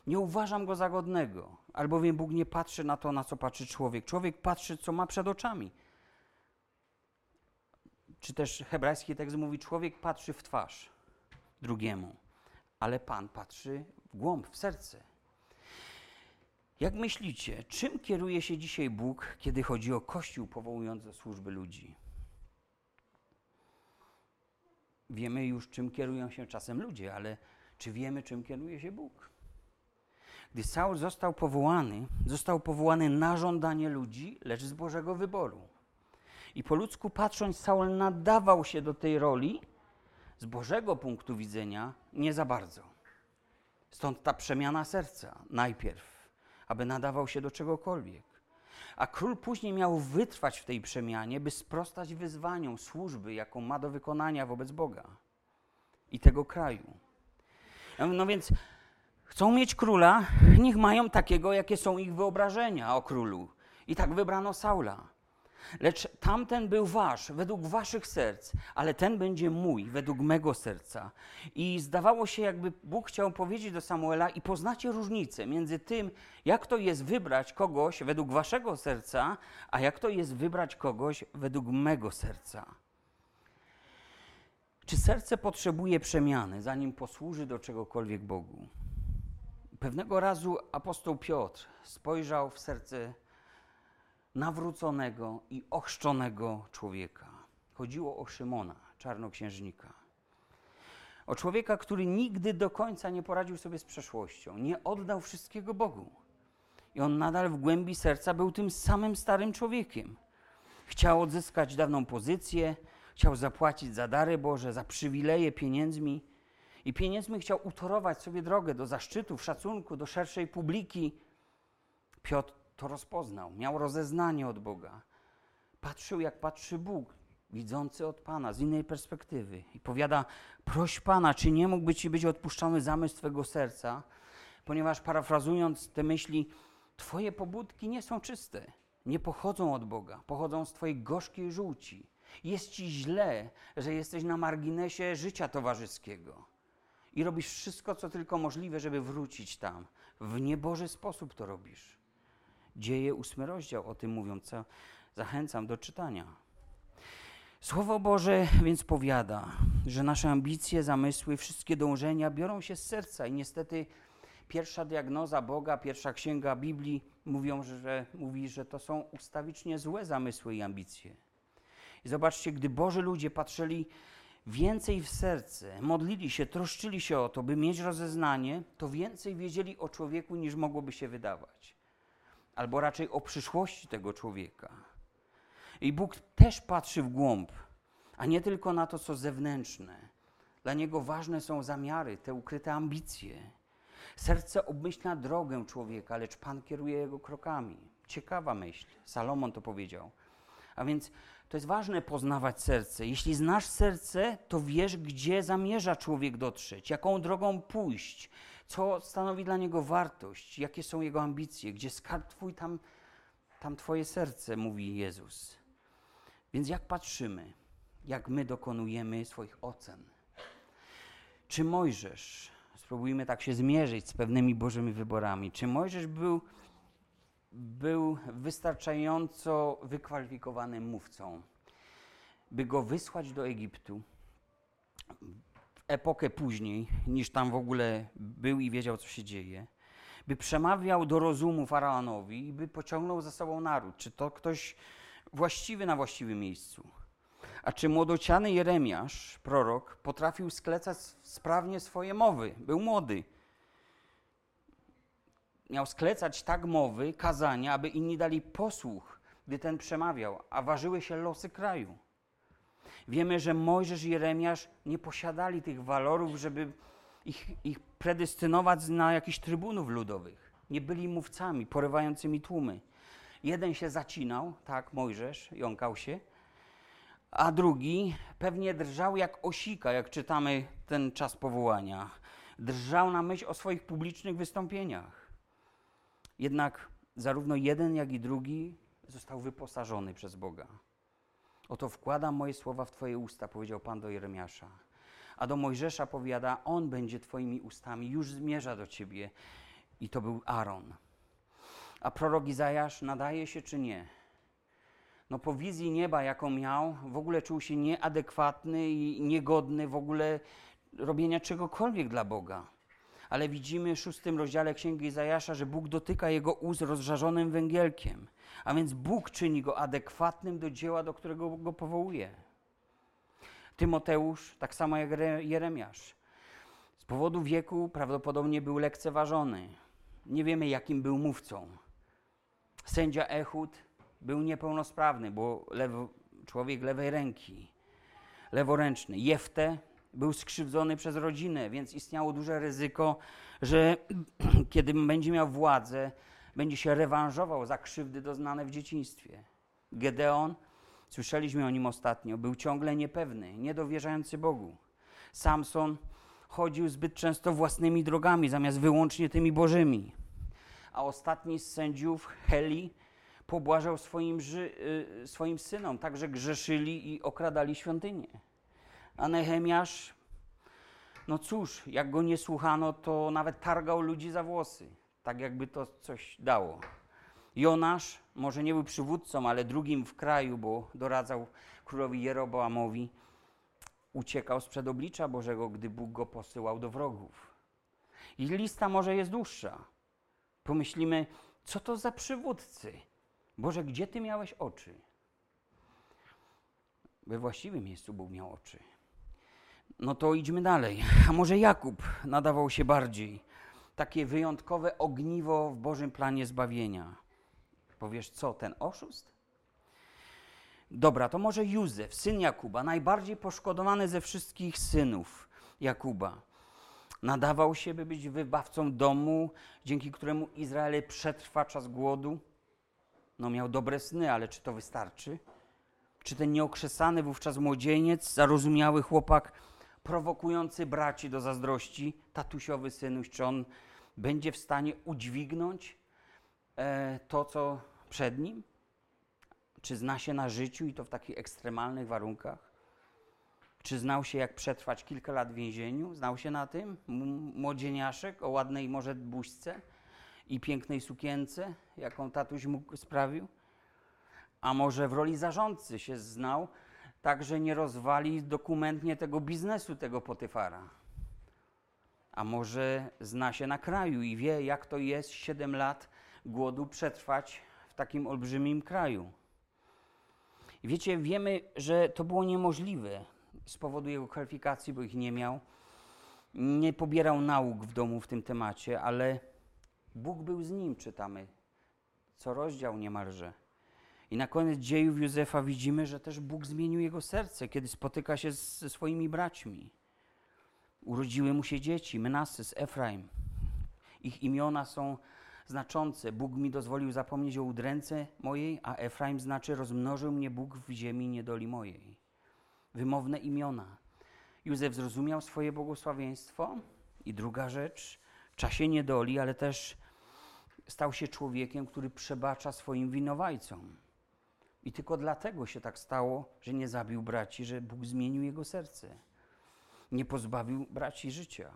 Nie uważam go za godnego, albowiem Bóg nie patrzy na to, na co patrzy człowiek. Człowiek patrzy, co ma przed oczami. Czy też hebrajski tekst mówi: Człowiek patrzy w twarz drugiemu, ale Pan patrzy w głąb, w serce. Jak myślicie, czym kieruje się dzisiaj Bóg, kiedy chodzi o Kościół powołujący służby ludzi? Wiemy już, czym kierują się czasem ludzie, ale czy wiemy, czym kieruje się Bóg? Gdy Saul został powołany, został powołany na żądanie ludzi, lecz z Bożego wyboru. I po ludzku patrząc, Saul nadawał się do tej roli, z Bożego punktu widzenia nie za bardzo. Stąd ta przemiana serca najpierw, aby nadawał się do czegokolwiek. A król później miał wytrwać w tej przemianie, by sprostać wyzwaniom służby, jaką ma do wykonania wobec Boga i tego kraju. No więc chcą mieć króla, niech mają takiego, jakie są ich wyobrażenia o królu. I tak wybrano Saula. Lecz tamten był wasz, według waszych serc, ale ten będzie mój, według mego serca. I zdawało się, jakby Bóg chciał powiedzieć do Samuela, i poznacie różnicę między tym, jak to jest wybrać kogoś według waszego serca, a jak to jest wybrać kogoś według mego serca. Czy serce potrzebuje przemiany, zanim posłuży do czegokolwiek Bogu? Pewnego razu apostoł Piotr spojrzał w serce nawróconego i ochrzczonego człowieka. Chodziło o Szymona, czarnoksiężnika. O człowieka, który nigdy do końca nie poradził sobie z przeszłością, nie oddał wszystkiego Bogu. I on nadal w głębi serca był tym samym starym człowiekiem. Chciał odzyskać dawną pozycję, chciał zapłacić za dary Boże, za przywileje pieniędzmi. I pieniędzmi chciał utorować sobie drogę do zaszczytów, szacunku, do szerszej publiki. Piotr to rozpoznał, miał rozeznanie od Boga. Patrzył, jak patrzy Bóg, widzący od Pana z innej perspektywy. I powiada: Proś Pana, czy nie mógłby ci być odpuszczony zamysł Twojego serca, ponieważ parafrazując te myśli, Twoje pobudki nie są czyste, nie pochodzą od Boga, pochodzą z Twojej gorzkiej żółci. Jest ci źle, że jesteś na marginesie życia towarzyskiego i robisz wszystko, co tylko możliwe, żeby wrócić tam. W nieboży sposób to robisz. Dzieje ósmy rozdział o tym mówią, co zachęcam do czytania. Słowo Boże więc powiada, że nasze ambicje, zamysły, wszystkie dążenia biorą się z serca i niestety pierwsza diagnoza Boga, pierwsza księga Biblii mówią, że, mówi, że to są ustawicznie złe zamysły i ambicje. I zobaczcie, gdy Boży ludzie patrzyli więcej w serce, modlili się, troszczyli się o to, by mieć rozeznanie, to więcej wiedzieli o człowieku niż mogłoby się wydawać albo raczej o przyszłości tego człowieka. I Bóg też patrzy w głąb, a nie tylko na to, co zewnętrzne. Dla niego ważne są zamiary, te ukryte ambicje. Serce obmyśla drogę człowieka, lecz Pan kieruje jego krokami. Ciekawa myśl. Salomon to powiedział. A więc to jest ważne poznawać serce. Jeśli znasz serce, to wiesz, gdzie zamierza człowiek dotrzeć, jaką drogą pójść, co stanowi dla niego wartość, jakie są jego ambicje, gdzie skarb twój, tam, tam twoje serce, mówi Jezus. Więc jak patrzymy, jak my dokonujemy swoich ocen? Czy Mojżesz, spróbujmy tak się zmierzyć z pewnymi Bożymi wyborami, czy Mojżesz był był wystarczająco wykwalifikowanym mówcą, by go wysłać do Egiptu epokę później, niż tam w ogóle był i wiedział, co się dzieje, by przemawiał do rozumu faraonowi i by pociągnął za sobą naród. Czy to ktoś właściwy na właściwym miejscu? A czy młodociany Jeremiasz, prorok, potrafił sklecać sprawnie swoje mowy? Był młody miał sklecać tak mowy, kazania, aby inni dali posłuch, gdy ten przemawiał, a ważyły się losy kraju. Wiemy, że Mojżesz i Jeremiasz nie posiadali tych walorów, żeby ich, ich predestynować na jakichś trybunów ludowych. Nie byli mówcami porywającymi tłumy. Jeden się zacinał, tak, Mojżesz, jąkał się, a drugi pewnie drżał jak osika, jak czytamy ten czas powołania. Drżał na myśl o swoich publicznych wystąpieniach. Jednak zarówno jeden, jak i drugi został wyposażony przez Boga. Oto wkładam moje słowa w Twoje usta, powiedział Pan do Jeremiasza. A do Mojżesza powiada, on będzie Twoimi ustami, już zmierza do Ciebie. I to był Aaron. A prorok Izajasz nadaje się czy nie? No po wizji nieba, jaką miał, w ogóle czuł się nieadekwatny i niegodny w ogóle robienia czegokolwiek dla Boga ale widzimy w szóstym rozdziale Księgi Izajasza, że Bóg dotyka jego ust rozżarzonym węgielkiem, a więc Bóg czyni go adekwatnym do dzieła, do którego go powołuje. Tymoteusz, tak samo jak Jeremiasz, z powodu wieku prawdopodobnie był lekceważony. Nie wiemy, jakim był mówcą. Sędzia Ehud był niepełnosprawny, bo człowiek lewej ręki, leworęczny. Jefte był skrzywdzony przez rodzinę, więc istniało duże ryzyko, że kiedy będzie miał władzę, będzie się rewanżował za krzywdy doznane w dzieciństwie. Gedeon, słyszeliśmy o nim ostatnio, był ciągle niepewny, niedowierzający Bogu. Samson chodził zbyt często własnymi drogami, zamiast wyłącznie tymi bożymi. A ostatni z sędziów, Heli, pobłażał swoim, y, swoim synom, także grzeszyli i okradali świątynię. A Nehemiasz, no cóż, jak go nie słuchano, to nawet targał ludzi za włosy, tak jakby to coś dało. Jonasz może nie był przywódcą, ale drugim w kraju, bo doradzał królowi Jeroboamowi, uciekał sprzed oblicza Bożego, gdy Bóg go posyłał do wrogów. I lista może jest dłuższa. Pomyślimy, co to za przywódcy? Boże, gdzie Ty miałeś oczy? We właściwym miejscu Bóg miał oczy. No to idźmy dalej. A może Jakub nadawał się bardziej? Takie wyjątkowe ogniwo w Bożym planie zbawienia. Powiesz co, ten oszust? Dobra, to może Józef, syn Jakuba, najbardziej poszkodowany ze wszystkich synów Jakuba. Nadawał się, by być wybawcą domu, dzięki któremu Izrael przetrwa czas głodu. No miał dobre sny, ale czy to wystarczy? Czy ten nieokrzesany wówczas młodzieniec, zarozumiały chłopak prowokujący braci do zazdrości, tatusiowy synuś, czy on będzie w stanie udźwignąć e, to, co przed nim? Czy zna się na życiu i to w takich ekstremalnych warunkach? Czy znał się, jak przetrwać kilka lat w więzieniu? Znał się na tym? Młodzieniaszek o ładnej może buźce i pięknej sukience, jaką tatuś mu sprawił? A może w roli zarządcy się znał, także nie rozwali dokumentnie tego biznesu tego Potyfara. A może zna się na kraju i wie, jak to jest 7 lat głodu przetrwać w takim olbrzymim kraju. Wiecie, wiemy, że to było niemożliwe z powodu jego kwalifikacji, bo ich nie miał. Nie pobierał nauk w domu w tym temacie, ale Bóg był z nim, czytamy. Co rozdział niemalże. I na koniec dziejów Józefa widzimy, że też Bóg zmienił jego serce, kiedy spotyka się ze swoimi braćmi. Urodziły mu się dzieci, Menasys, Efraim. Ich imiona są znaczące. Bóg mi dozwolił zapomnieć o udręce mojej, a Efraim znaczy rozmnożył mnie Bóg w ziemi niedoli mojej. Wymowne imiona. Józef zrozumiał swoje błogosławieństwo. I druga rzecz, w czasie niedoli, ale też stał się człowiekiem, który przebacza swoim winowajcom. I tylko dlatego się tak stało, że nie zabił braci, że Bóg zmienił jego serce. Nie pozbawił braci życia.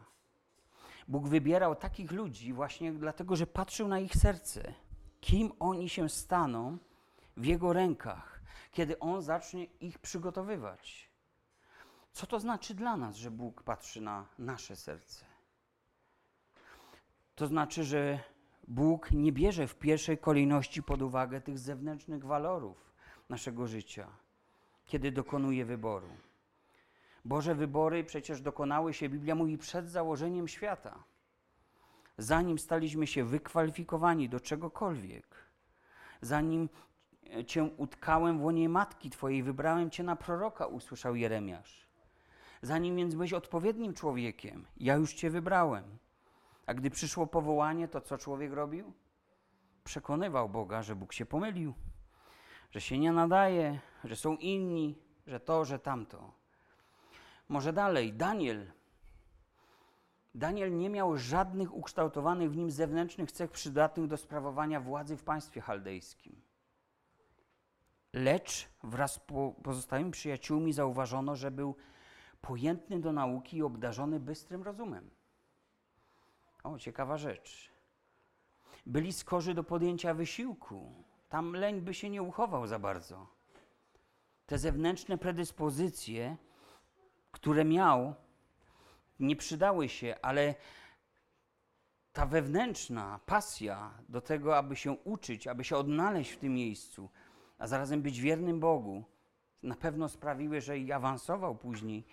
Bóg wybierał takich ludzi właśnie dlatego, że patrzył na ich serce. Kim oni się staną w jego rękach, kiedy on zacznie ich przygotowywać. Co to znaczy dla nas, że Bóg patrzy na nasze serce? To znaczy, że Bóg nie bierze w pierwszej kolejności pod uwagę tych zewnętrznych walorów naszego życia, kiedy dokonuje wyboru. Boże wybory przecież dokonały się, Biblia mówi, przed założeniem świata. Zanim staliśmy się wykwalifikowani do czegokolwiek, zanim Cię utkałem w łonie matki Twojej, wybrałem Cię na proroka, usłyszał Jeremiasz. Zanim więc byłeś odpowiednim człowiekiem, ja już Cię wybrałem. A gdy przyszło powołanie, to co człowiek robił? Przekonywał Boga, że Bóg się pomylił, że się nie nadaje, że są inni, że to, że tamto. Może dalej, Daniel. Daniel nie miał żadnych ukształtowanych w nim zewnętrznych cech przydatnych do sprawowania władzy w państwie chaldejskim. Lecz wraz z pozostałymi przyjaciółmi zauważono, że był pojętny do nauki i obdarzony bystrym rozumem. O, ciekawa rzecz. Byli skorzy do podjęcia wysiłku. Tam leń by się nie uchował za bardzo. Te zewnętrzne predyspozycje, które miał, nie przydały się, ale ta wewnętrzna pasja do tego, aby się uczyć, aby się odnaleźć w tym miejscu, a zarazem być wiernym Bogu, na pewno sprawiły, że i awansował później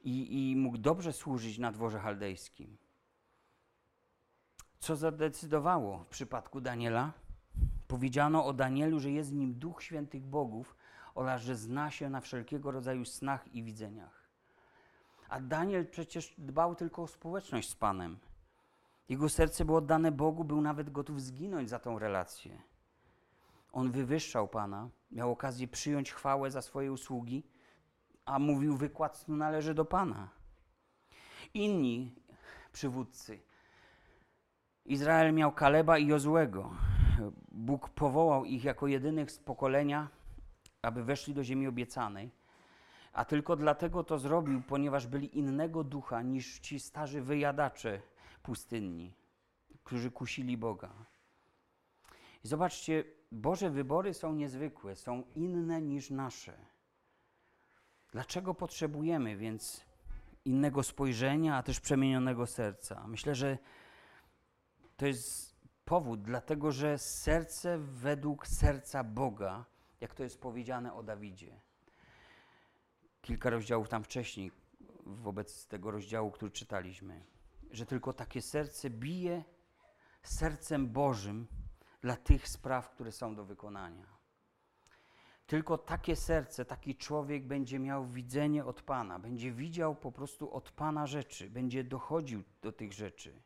i, i mógł dobrze służyć na dworze chaldejskim. Co zadecydowało w przypadku Daniela? Powiedziano o Danielu, że jest w nim duch świętych bogów oraz że zna się na wszelkiego rodzaju snach i widzeniach. A Daniel przecież dbał tylko o społeczność z Panem. Jego serce było oddane Bogu, był nawet gotów zginąć za tą relację. On wywyższał Pana, miał okazję przyjąć chwałę za swoje usługi, a mówił: Wykład należy do Pana. Inni przywódcy Izrael miał Kaleba i Jozłego. Bóg powołał ich jako jedynych z pokolenia, aby weszli do ziemi obiecanej. A tylko dlatego to zrobił, ponieważ byli innego ducha niż ci starzy wyjadacze pustynni, którzy kusili Boga. I zobaczcie, Boże wybory są niezwykłe, są inne niż nasze. Dlaczego potrzebujemy więc innego spojrzenia, a też przemienionego serca? Myślę, że to jest powód, dlatego że serce według serca Boga, jak to jest powiedziane o Dawidzie. Kilka rozdziałów tam wcześniej, wobec tego rozdziału, który czytaliśmy, że tylko takie serce bije sercem Bożym dla tych spraw, które są do wykonania. Tylko takie serce, taki człowiek będzie miał widzenie od Pana, będzie widział po prostu od Pana rzeczy, będzie dochodził do tych rzeczy.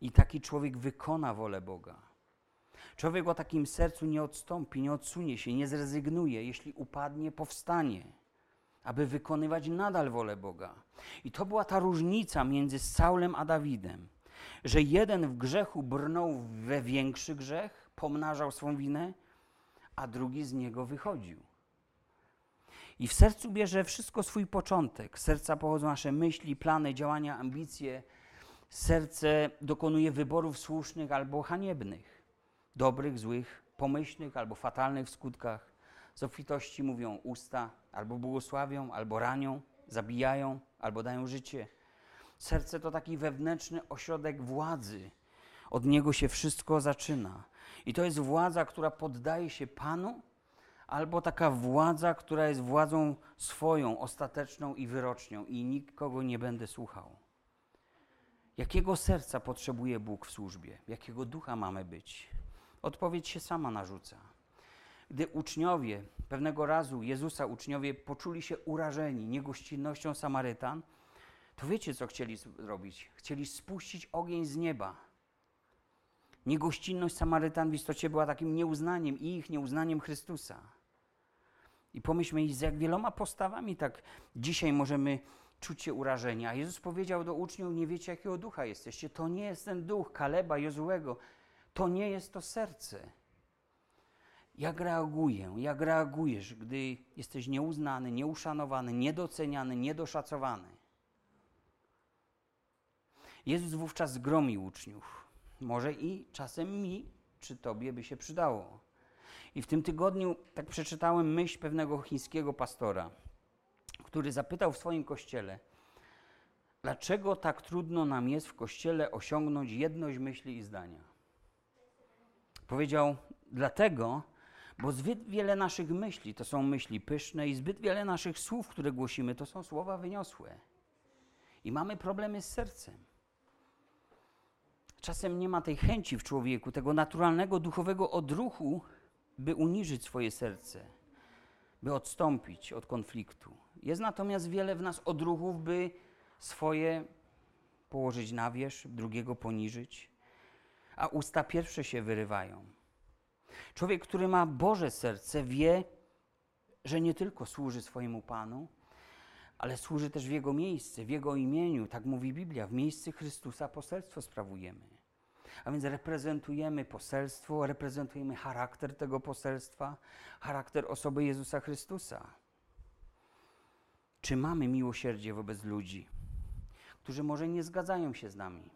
I taki człowiek wykona wolę Boga. Człowiek o takim sercu nie odstąpi, nie odsunie się, nie zrezygnuje. Jeśli upadnie, powstanie, aby wykonywać nadal wolę Boga. I to była ta różnica między Saulem a Dawidem, że jeden w grzechu brnął we większy grzech, pomnażał swą winę, a drugi z niego wychodził. I w sercu bierze wszystko swój początek. Z serca pochodzą nasze myśli, plany, działania, ambicje, Serce dokonuje wyborów słusznych albo haniebnych, dobrych, złych, pomyślnych albo fatalnych w skutkach. Z obfitości mówią usta, albo błogosławią, albo ranią, zabijają, albo dają życie. Serce to taki wewnętrzny ośrodek władzy. Od niego się wszystko zaczyna. I to jest władza, która poddaje się Panu, albo taka władza, która jest władzą swoją, ostateczną i wyrocznią, i nikogo nie będę słuchał. Jakiego serca potrzebuje Bóg w służbie? Jakiego ducha mamy być? Odpowiedź się sama narzuca. Gdy uczniowie, pewnego razu Jezusa uczniowie poczuli się urażeni niegościnnością Samarytan, to wiecie, co chcieli zrobić? Chcieli spuścić ogień z nieba. Niegościnność Samarytan w istocie była takim nieuznaniem ich, nieuznaniem Chrystusa. I pomyślmy, z jak wieloma postawami tak dzisiaj możemy czuć się urażeni. A Jezus powiedział do uczniów, nie wiecie jakiego ducha jesteście. To nie jest ten duch Kaleba, Jozułego. To nie jest to serce. Jak reaguję, jak reagujesz, gdy jesteś nieuznany, nieuszanowany, niedoceniany, niedoszacowany? Jezus wówczas zgromił uczniów. Może i czasem mi czy tobie by się przydało. I w tym tygodniu tak przeczytałem myśl pewnego chińskiego pastora, który zapytał w swoim kościele, dlaczego tak trudno nam jest w kościele osiągnąć jedność myśli i zdania. Powiedział, dlatego, bo zbyt wiele naszych myśli to są myśli pyszne i zbyt wiele naszych słów, które głosimy, to są słowa wyniosłe. I mamy problemy z sercem. Czasem nie ma tej chęci w człowieku, tego naturalnego duchowego odruchu, by uniżyć swoje serce, by odstąpić od konfliktu. Jest natomiast wiele w nas odruchów, by swoje położyć na wierzch, drugiego poniżyć, a usta pierwsze się wyrywają. Człowiek, który ma Boże serce, wie, że nie tylko służy swojemu Panu, ale służy też w Jego miejsce, w Jego imieniu, tak mówi Biblia, w miejscu Chrystusa poselstwo sprawujemy. A więc reprezentujemy poselstwo, reprezentujemy charakter tego poselstwa, charakter osoby Jezusa Chrystusa. Czy mamy miłosierdzie wobec ludzi, którzy może nie zgadzają się z nami?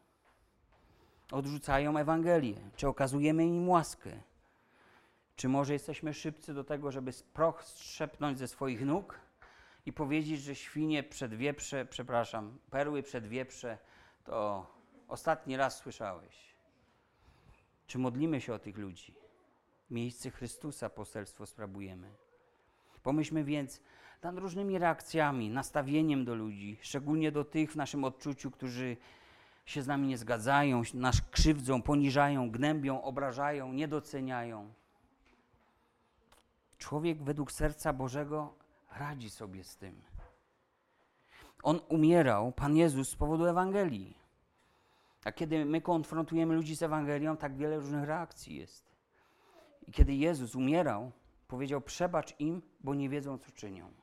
Odrzucają Ewangelię, czy okazujemy im łaskę? Czy może jesteśmy szybcy do tego, żeby proch strzepnąć ze swoich nóg i powiedzieć, że świnie przed wieprze, przepraszam, perły przed wieprze, to ostatni raz słyszałeś. Czy modlimy się o tych ludzi? Miejsce Chrystusa poselstwo sprawujemy. Pomyślmy więc nad różnymi reakcjami, nastawieniem do ludzi, szczególnie do tych w naszym odczuciu, którzy się z nami nie zgadzają, nas krzywdzą, poniżają, gnębią, obrażają, niedoceniają. Człowiek według serca Bożego radzi sobie z tym. On umierał, Pan Jezus, z powodu Ewangelii. A kiedy my konfrontujemy ludzi z Ewangelią, tak wiele różnych reakcji jest. I kiedy Jezus umierał, powiedział: Przebacz im, bo nie wiedzą, co czynią.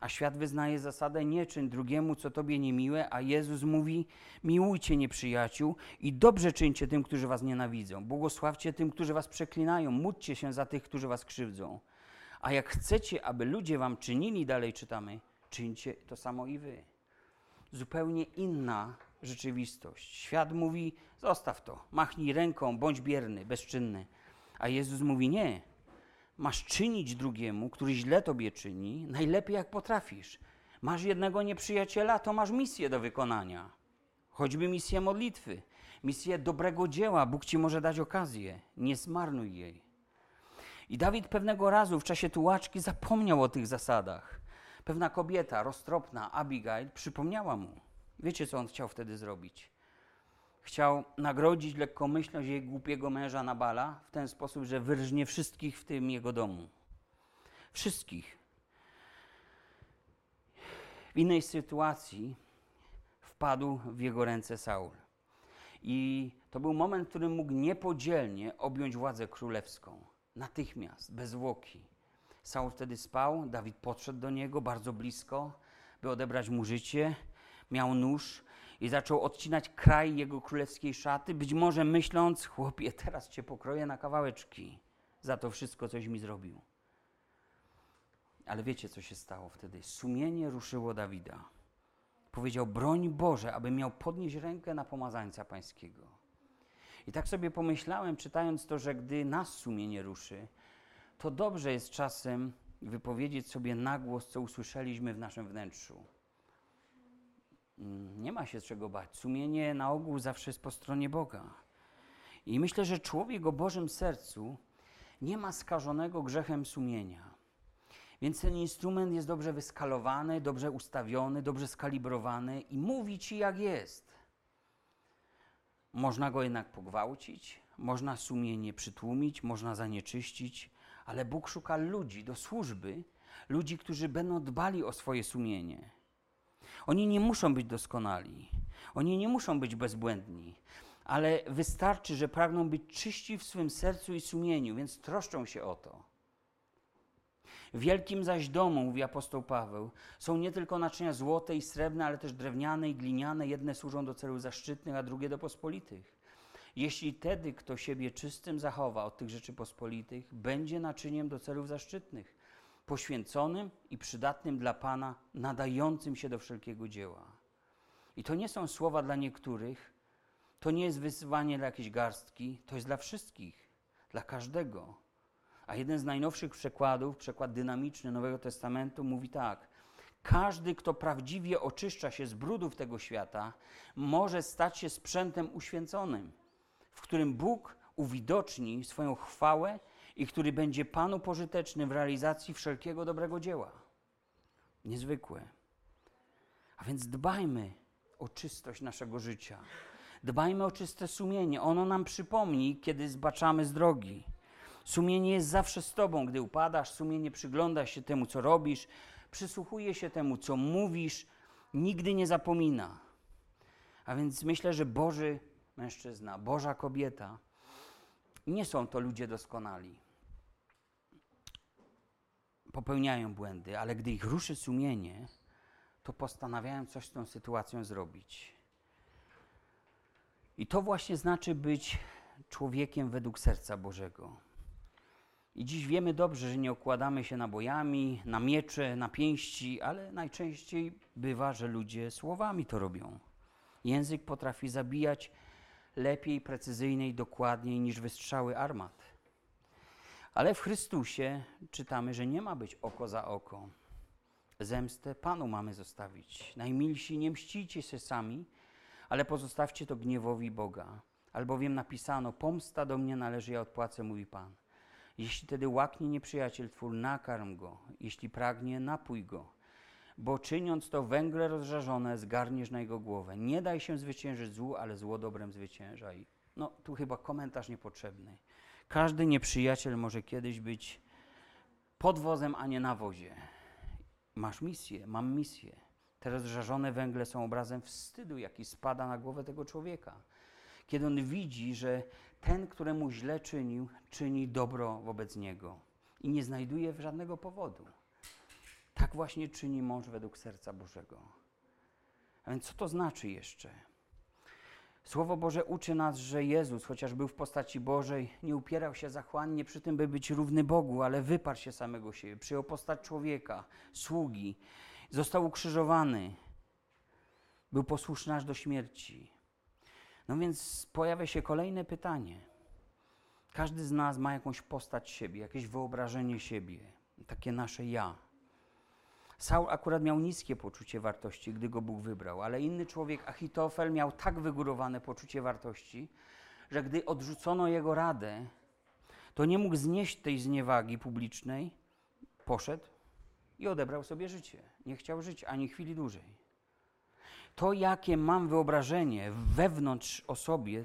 A świat wyznaje zasadę: nie czyń drugiemu, co tobie niemiłe, a Jezus mówi: miłujcie nieprzyjaciół i dobrze czyńcie tym, którzy was nienawidzą. Błogosławcie tym, którzy was przeklinają. Módlcie się za tych, którzy was krzywdzą. A jak chcecie, aby ludzie wam czynili, dalej czytamy, czyńcie to samo i wy. Zupełnie inna rzeczywistość. Świat mówi: zostaw to, machnij ręką, bądź bierny, bezczynny. A Jezus mówi: nie. Masz czynić drugiemu, który źle tobie czyni, najlepiej jak potrafisz. Masz jednego nieprzyjaciela, to masz misję do wykonania. Choćby misję modlitwy, misję dobrego dzieła. Bóg ci może dać okazję. Nie zmarnuj jej. I Dawid pewnego razu w czasie tułaczki zapomniał o tych zasadach. Pewna kobieta, roztropna, Abigail, przypomniała mu. Wiecie, co on chciał wtedy zrobić? Chciał nagrodzić lekkomyślność jej głupiego męża Nabala w ten sposób, że wyrżnie wszystkich w tym jego domu. Wszystkich. W innej sytuacji wpadł w jego ręce Saul. I to był moment, w którym mógł niepodzielnie objąć władzę królewską. Natychmiast, bez zwłoki. Saul wtedy spał, Dawid podszedł do niego bardzo blisko, by odebrać mu życie. Miał nóż i zaczął odcinać kraj jego królewskiej szaty, być może myśląc, chłopie, teraz cię pokroję na kawałeczki za to wszystko, coś mi zrobił. Ale wiecie, co się stało wtedy? Sumienie ruszyło Dawida. Powiedział, broń Boże, aby miał podnieść rękę na pomazańca pańskiego. I tak sobie pomyślałem, czytając to, że gdy nas sumienie ruszy, to dobrze jest czasem wypowiedzieć sobie na głos, co usłyszeliśmy w naszym wnętrzu. Mm, nie ma się czego bać. Sumienie na ogół zawsze jest po stronie Boga. I myślę, że człowiek o Bożym sercu nie ma skażonego grzechem sumienia. Więc ten instrument jest dobrze wyskalowany, dobrze ustawiony, dobrze skalibrowany i mówi ci jak jest. Można go jednak pogwałcić, można sumienie przytłumić, można zanieczyścić, ale Bóg szuka ludzi do służby, ludzi, którzy będą dbali o swoje sumienie. Oni nie muszą być doskonali. Oni nie muszą być bezbłędni. Ale wystarczy, że pragną być czyści w swym sercu i sumieniu, więc troszczą się o to. Wielkim zaś domu, mówi apostoł Paweł, są nie tylko naczynia złote i srebrne, ale też drewniane i gliniane. Jedne służą do celów zaszczytnych, a drugie do pospolitych. Jeśli tedy kto siebie czystym zachowa od tych rzeczy pospolitych, będzie naczyniem do celów zaszczytnych, poświęconym i przydatnym dla Pana, nadającym się do wszelkiego dzieła. I to nie są słowa dla niektórych, to nie jest wyzwanie dla jakiejś garstki, to jest dla wszystkich, dla każdego. A jeden z najnowszych przekładów, przekład dynamiczny Nowego Testamentu, mówi tak: Każdy, kto prawdziwie oczyszcza się z brudów tego świata, może stać się sprzętem uświęconym, w którym Bóg uwidoczni swoją chwałę i który będzie Panu pożyteczny w realizacji wszelkiego dobrego dzieła. Niezwykłe. A więc dbajmy o czystość naszego życia. Dbajmy o czyste sumienie. Ono nam przypomni, kiedy zbaczamy z drogi. Sumienie jest zawsze z tobą, gdy upadasz. Sumienie przygląda się temu, co robisz, przysłuchuje się temu, co mówisz, nigdy nie zapomina. A więc myślę, że Boży mężczyzna, Boża kobieta, nie są to ludzie doskonali. Popełniają błędy, ale gdy ich ruszy sumienie, to postanawiają coś z tą sytuacją zrobić. I to właśnie znaczy być człowiekiem według serca Bożego. I dziś wiemy dobrze, że nie okładamy się nabojami, na miecze, na pięści, ale najczęściej bywa, że ludzie słowami to robią. Język potrafi zabijać lepiej, precyzyjniej, dokładniej niż wystrzały armat. Ale w Chrystusie czytamy, że nie ma być oko za oko. Zemstę Panu mamy zostawić. Najmilsi, nie mścicie się sami, ale pozostawcie to gniewowi Boga. Albowiem napisano, pomsta do mnie należy, ja odpłacę, mówi Pan. Jeśli tedy łaknie nieprzyjaciel twór, nakarm go. Jeśli pragnie, napój go. Bo czyniąc to węgle rozżarzone, zgarniesz na jego głowę. Nie daj się zwyciężyć złu, ale zło dobrem zwyciężaj. No, tu chyba komentarz niepotrzebny. Każdy nieprzyjaciel może kiedyś być pod wozem, a nie na wozie. Masz misję, mam misję. Te rozżarzone węgle są obrazem wstydu, jaki spada na głowę tego człowieka. Kiedy on widzi, że ten, któremu źle czynił, czyni dobro wobec niego i nie znajduje żadnego powodu. Tak właśnie czyni mąż według serca Bożego. A więc co to znaczy jeszcze? Słowo Boże uczy nas, że Jezus, chociaż był w postaci Bożej, nie upierał się zachłannie przy tym, by być równy Bogu, ale wyparł się samego siebie, przyjął postać człowieka, sługi, został ukrzyżowany, był posłuszny aż do śmierci. No więc pojawia się kolejne pytanie. Każdy z nas ma jakąś postać siebie, jakieś wyobrażenie siebie, takie nasze ja. Saul akurat miał niskie poczucie wartości, gdy go Bóg wybrał, ale inny człowiek, Achitofel, miał tak wygórowane poczucie wartości, że gdy odrzucono jego radę, to nie mógł znieść tej zniewagi publicznej, poszedł i odebrał sobie życie. Nie chciał żyć ani chwili dłużej. To, jakie mam wyobrażenie wewnątrz o sobie,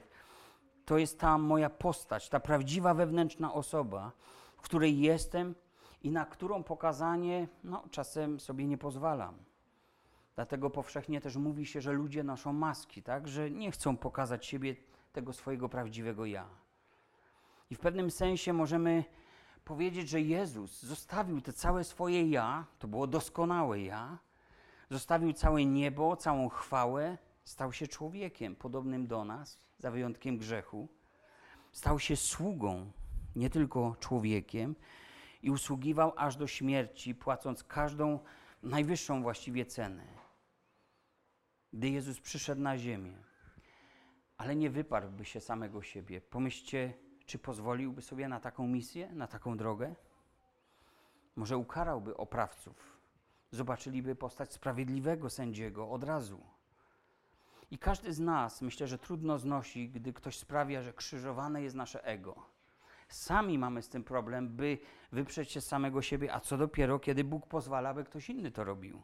to jest ta moja postać, ta prawdziwa wewnętrzna osoba, w której jestem i na którą pokazanie no, czasem sobie nie pozwalam. Dlatego powszechnie też mówi się, że ludzie noszą maski, tak? że nie chcą pokazać siebie tego swojego prawdziwego ja. I w pewnym sensie możemy powiedzieć, że Jezus zostawił te całe swoje ja, to było doskonałe ja, zostawił całe niebo, całą chwałę, stał się człowiekiem podobnym do nas, za wyjątkiem grzechu. Stał się sługą, nie tylko człowiekiem, i usługiwał aż do śmierci, płacąc każdą najwyższą właściwie cenę. Gdy Jezus przyszedł na ziemię, ale nie wyparłby się samego siebie. Pomyślcie, czy pozwoliłby sobie na taką misję, na taką drogę? Może ukarałby oprawców, zobaczyliby postać sprawiedliwego sędziego od razu. I każdy z nas, myślę, że trudno znosi, gdy ktoś sprawia, że krzyżowane jest nasze ego. Sami mamy z tym problem, by wyprzeć się samego siebie, a co dopiero, kiedy Bóg pozwala, by ktoś inny to robił.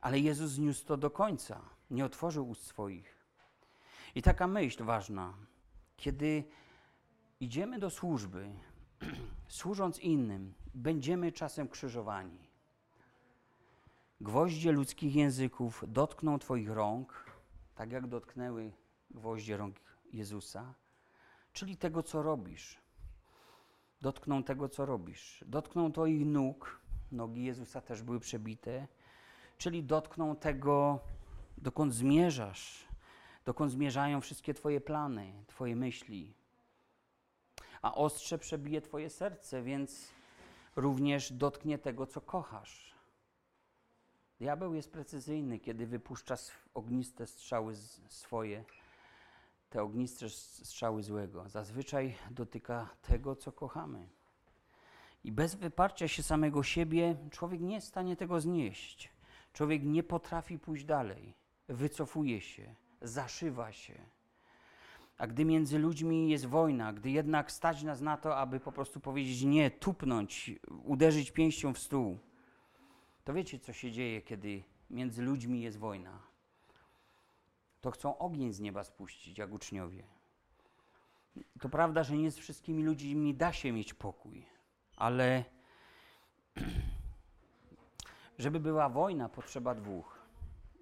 Ale Jezus zniósł to do końca, nie otworzył ust swoich. I taka myśl ważna, kiedy idziemy do służby, służąc innym, będziemy czasem krzyżowani. gwoździe ludzkich języków dotkną Twoich rąk, tak jak dotknęły gwoździe rąk Jezusa, czyli tego, co robisz. Dotkną tego, co robisz. Dotkną Twoich nóg, nogi Jezusa też były przebite, czyli dotkną tego, dokąd zmierzasz, dokąd zmierzają wszystkie Twoje plany, Twoje myśli. A ostrze przebije Twoje serce, więc również dotknie tego, co kochasz. Diabeł jest precyzyjny, kiedy wypuszcza ogniste strzały swoje, te ogniste strzały złego. Zazwyczaj dotyka tego, co kochamy. I bez wyparcia się samego siebie człowiek nie jest w stanie tego znieść. Człowiek nie potrafi pójść dalej, wycofuje się, zaszywa się. A gdy między ludźmi jest wojna, gdy jednak stać nas na to, aby po prostu powiedzieć nie, tupnąć, uderzyć pięścią w stół, to wiecie, co się dzieje, kiedy między ludźmi jest wojna. To chcą ogień z nieba spuścić, jak uczniowie. To prawda, że nie z wszystkimi ludźmi da się mieć pokój, ale żeby była wojna, potrzeba dwóch.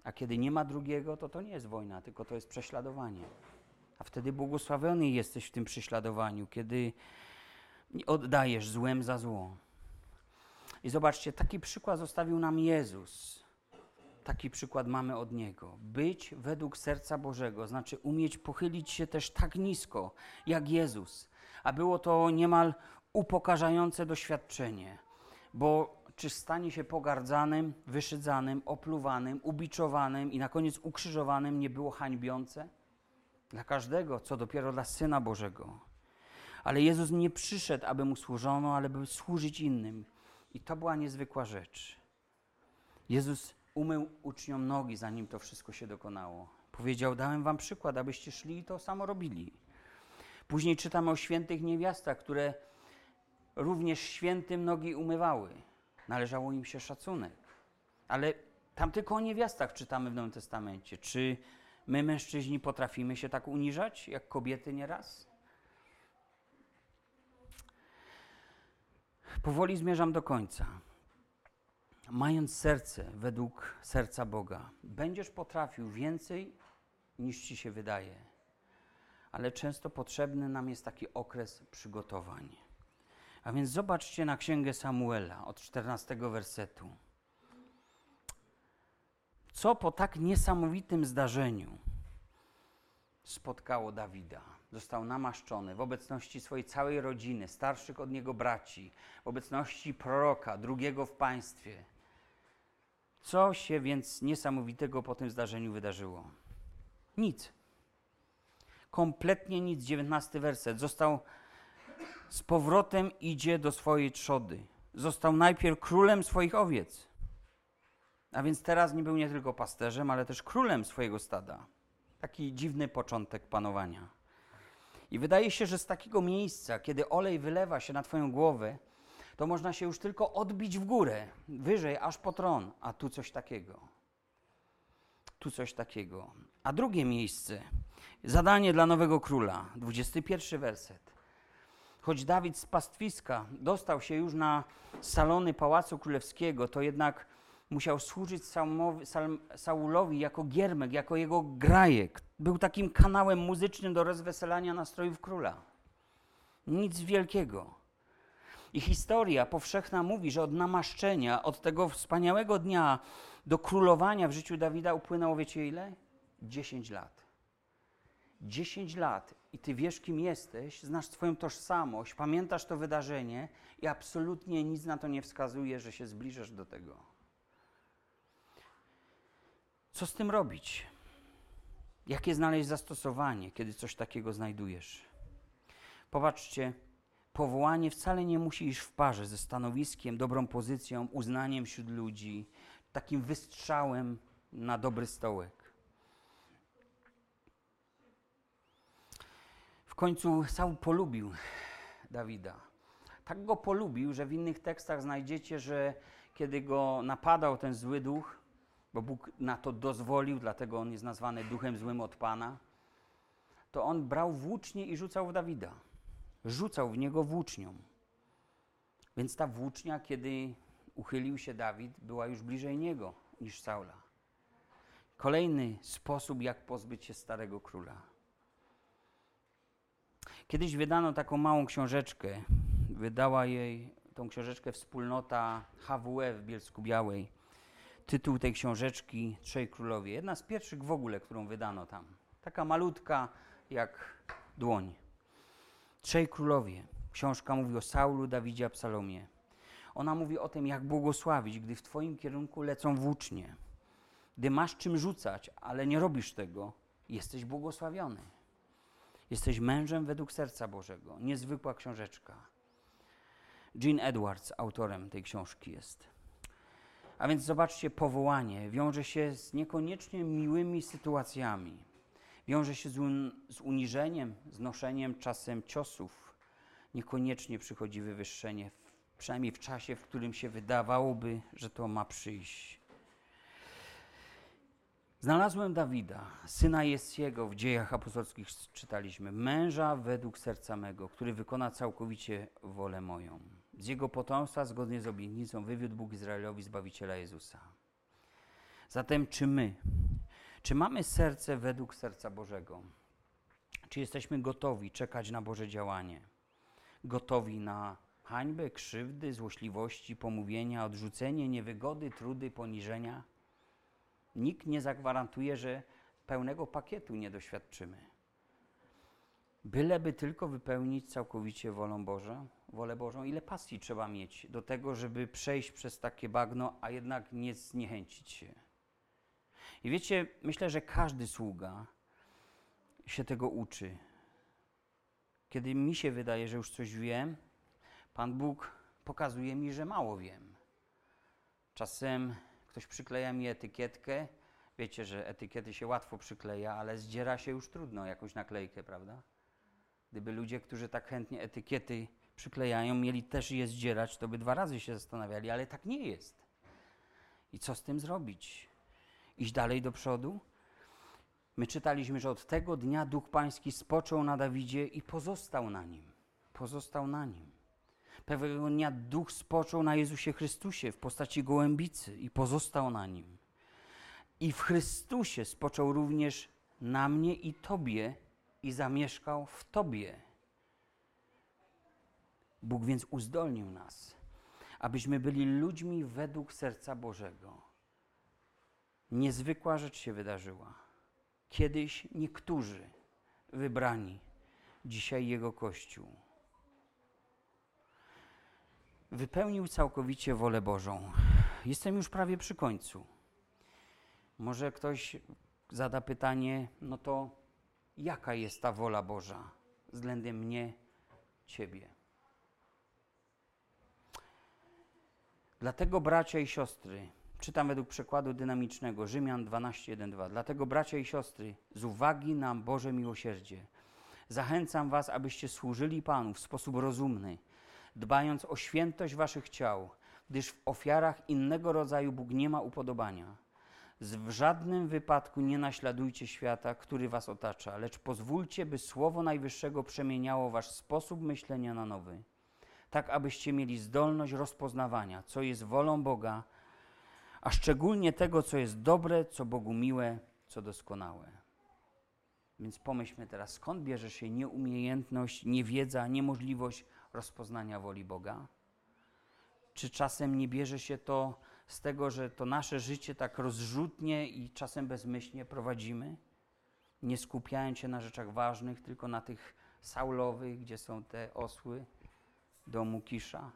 A kiedy nie ma drugiego, to to nie jest wojna, tylko to jest prześladowanie. A wtedy błogosławiony jesteś w tym prześladowaniu, kiedy oddajesz złem za zło. I zobaczcie, taki przykład zostawił nam Jezus. Taki przykład mamy od Niego. Być według serca Bożego, znaczy umieć pochylić się też tak nisko jak Jezus. A było to niemal upokarzające doświadczenie, bo czy stanie się pogardzanym, wyszydzanym, opluwanym, ubiczowanym i na koniec ukrzyżowanym nie było hańbiące? Dla każdego, co dopiero dla Syna Bożego. Ale Jezus nie przyszedł, aby mu służono, ale by służyć innym. I to była niezwykła rzecz. Jezus umył uczniom nogi, zanim to wszystko się dokonało. Powiedział: Dałem wam przykład, abyście szli i to samo robili. Później czytamy o świętych niewiastach, które również świętym nogi umywały. Należało im się szacunek. Ale tam tylko o niewiastach czytamy w Nowym Testamencie. Czy my, mężczyźni, potrafimy się tak uniżać, jak kobiety nieraz? Powoli zmierzam do końca. Mając serce według serca Boga, będziesz potrafił więcej niż ci się wydaje. Ale często potrzebny nam jest taki okres przygotowań. A więc zobaczcie na księgę Samuela od 14 wersetu. Co po tak niesamowitym zdarzeniu spotkało Dawida? Został namaszczony w obecności swojej całej rodziny, starszych od niego braci, w obecności proroka, drugiego w państwie. Co się więc niesamowitego po tym zdarzeniu wydarzyło? Nic. Kompletnie nic. 19 werset. Został z powrotem idzie do swojej trzody. Został najpierw królem swoich owiec. A więc teraz nie był nie tylko pasterzem, ale też królem swojego stada. Taki dziwny początek panowania. I wydaje się, że z takiego miejsca, kiedy olej wylewa się na Twoją głowę, to można się już tylko odbić w górę, wyżej, aż po tron. A tu coś takiego. Tu coś takiego. A drugie miejsce, zadanie dla nowego króla, 21 werset. Choć Dawid z pastwiska dostał się już na salony Pałacu Królewskiego, to jednak musiał służyć Saulowi jako giermek, jako jego grajek. Był takim kanałem muzycznym do rozweselania nastrojów króla. Nic wielkiego. I historia powszechna mówi, że od namaszczenia, od tego wspaniałego dnia do królowania w życiu Dawida upłynęło, wiecie ile? 10 lat. 10 lat i ty wiesz, kim jesteś, znasz swoją tożsamość, pamiętasz to wydarzenie i absolutnie nic na to nie wskazuje, że się zbliżasz do tego. Co z tym robić? Jakie znaleźć zastosowanie, kiedy coś takiego znajdujesz? Popatrzcie, powołanie wcale nie musi iść w parze ze stanowiskiem, dobrą pozycją, uznaniem wśród ludzi, takim wystrzałem na dobry stołek. końcu Saul polubił Dawida. Tak go polubił, że w innych tekstach znajdziecie, że kiedy go napadał ten zły duch, bo Bóg na to dozwolił, dlatego on jest nazwany duchem złym od Pana, to on brał włócznie i rzucał w Dawida. Rzucał w niego włócznią. Więc ta włócznia, kiedy uchylił się Dawid, była już bliżej niego. niż Saula. Kolejny sposób, jak pozbyć się starego króla. Kiedyś wydano taką małą książeczkę. Wydała jej tą książeczkę wspólnota HWE w Bielsku Białej. Tytuł tej książeczki Trzej Królowie. Jedna z pierwszych w ogóle, którą wydano tam. Taka malutka jak dłoń. Trzej Królowie. Książka mówi o Saulu, Dawidzie, Absalomie. Ona mówi o tym, jak błogosławić, gdy w Twoim kierunku lecą włócznie. Gdy masz czym rzucać, ale nie robisz tego, jesteś błogosławiony. Jesteś mężem według serca Bożego. Niezwykła książeczka. Jean Edwards autorem tej książki jest. A więc zobaczcie, powołanie wiąże się z niekoniecznie miłymi sytuacjami. Wiąże się z, un z uniżeniem, znoszeniem czasem ciosów. Niekoniecznie przychodzi wywyższenie, przynajmniej w czasie, w którym się wydawałoby, że to ma przyjść. Znalazłem Dawida, syna Jessiego, w dziejach apostolskich czytaliśmy, męża według serca mego, który wykona całkowicie wolę moją. Z jego potomstwa, zgodnie z obietnicą, wywiódł Bóg Izraelowi Zbawiciela Jezusa. Zatem czy my, czy mamy serce według serca Bożego? Czy jesteśmy gotowi czekać na Boże działanie? Gotowi na hańbę, krzywdy, złośliwości, pomówienia, odrzucenie, niewygody, trudy, poniżenia? Nikt nie zagwarantuje, że pełnego pakietu nie doświadczymy. Byleby tylko wypełnić całkowicie wolę Bożą, wolę Bożą, ile pasji trzeba mieć do tego, żeby przejść przez takie bagno, a jednak nie zniechęcić się. I wiecie, myślę, że każdy sługa się tego uczy. Kiedy mi się wydaje, że już coś wiem, Pan Bóg pokazuje mi, że mało wiem. Czasem ktoś przykleja mi etykietkę. Wiecie, że etykiety się łatwo przykleja, ale zdziera się już trudno jakąś naklejkę, prawda? Gdyby ludzie, którzy tak chętnie etykiety przyklejają, mieli też je zdzierać, to by dwa razy się zastanawiali, ale tak nie jest. I co z tym zrobić? Iść dalej do przodu? My czytaliśmy, że od tego dnia Duch Pański spoczął na Dawidzie i pozostał na nim. Pozostał na nim. Pewnego dnia Duch spoczął na Jezusie Chrystusie w postaci gołębicy i pozostał na nim. I w Chrystusie spoczął również na mnie i Tobie i zamieszkał w Tobie. Bóg więc uzdolnił nas, abyśmy byli ludźmi według serca Bożego. Niezwykła rzecz się wydarzyła. Kiedyś niektórzy wybrani, dzisiaj Jego Kościół. Wypełnił całkowicie wolę Bożą. Jestem już prawie przy końcu. Może ktoś zada pytanie, no to jaka jest ta wola Boża względem mnie, Ciebie? Dlatego bracia i siostry, czytam według przekładu dynamicznego Rzymian 12:1-2. Dlatego bracia i siostry, z uwagi na Boże miłosierdzie, zachęcam was, abyście służyli Panu w sposób rozumny, dbając o świętość waszych ciał, gdyż w ofiarach innego rodzaju Bóg nie ma upodobania. W żadnym wypadku nie naśladujcie świata, który was otacza, lecz pozwólcie, by Słowo Najwyższego przemieniało wasz sposób myślenia na nowy tak abyście mieli zdolność rozpoznawania, co jest wolą Boga, a szczególnie tego, co jest dobre, co Bogu miłe, co doskonałe. Więc pomyślmy teraz, skąd bierze się nieumiejętność, niewiedza, niemożliwość rozpoznania woli Boga? Czy czasem nie bierze się to z tego, że to nasze życie tak rozrzutnie i czasem bezmyślnie prowadzimy, nie skupiając się na rzeczach ważnych, tylko na tych saulowych, gdzie są te osły? domu Kisza.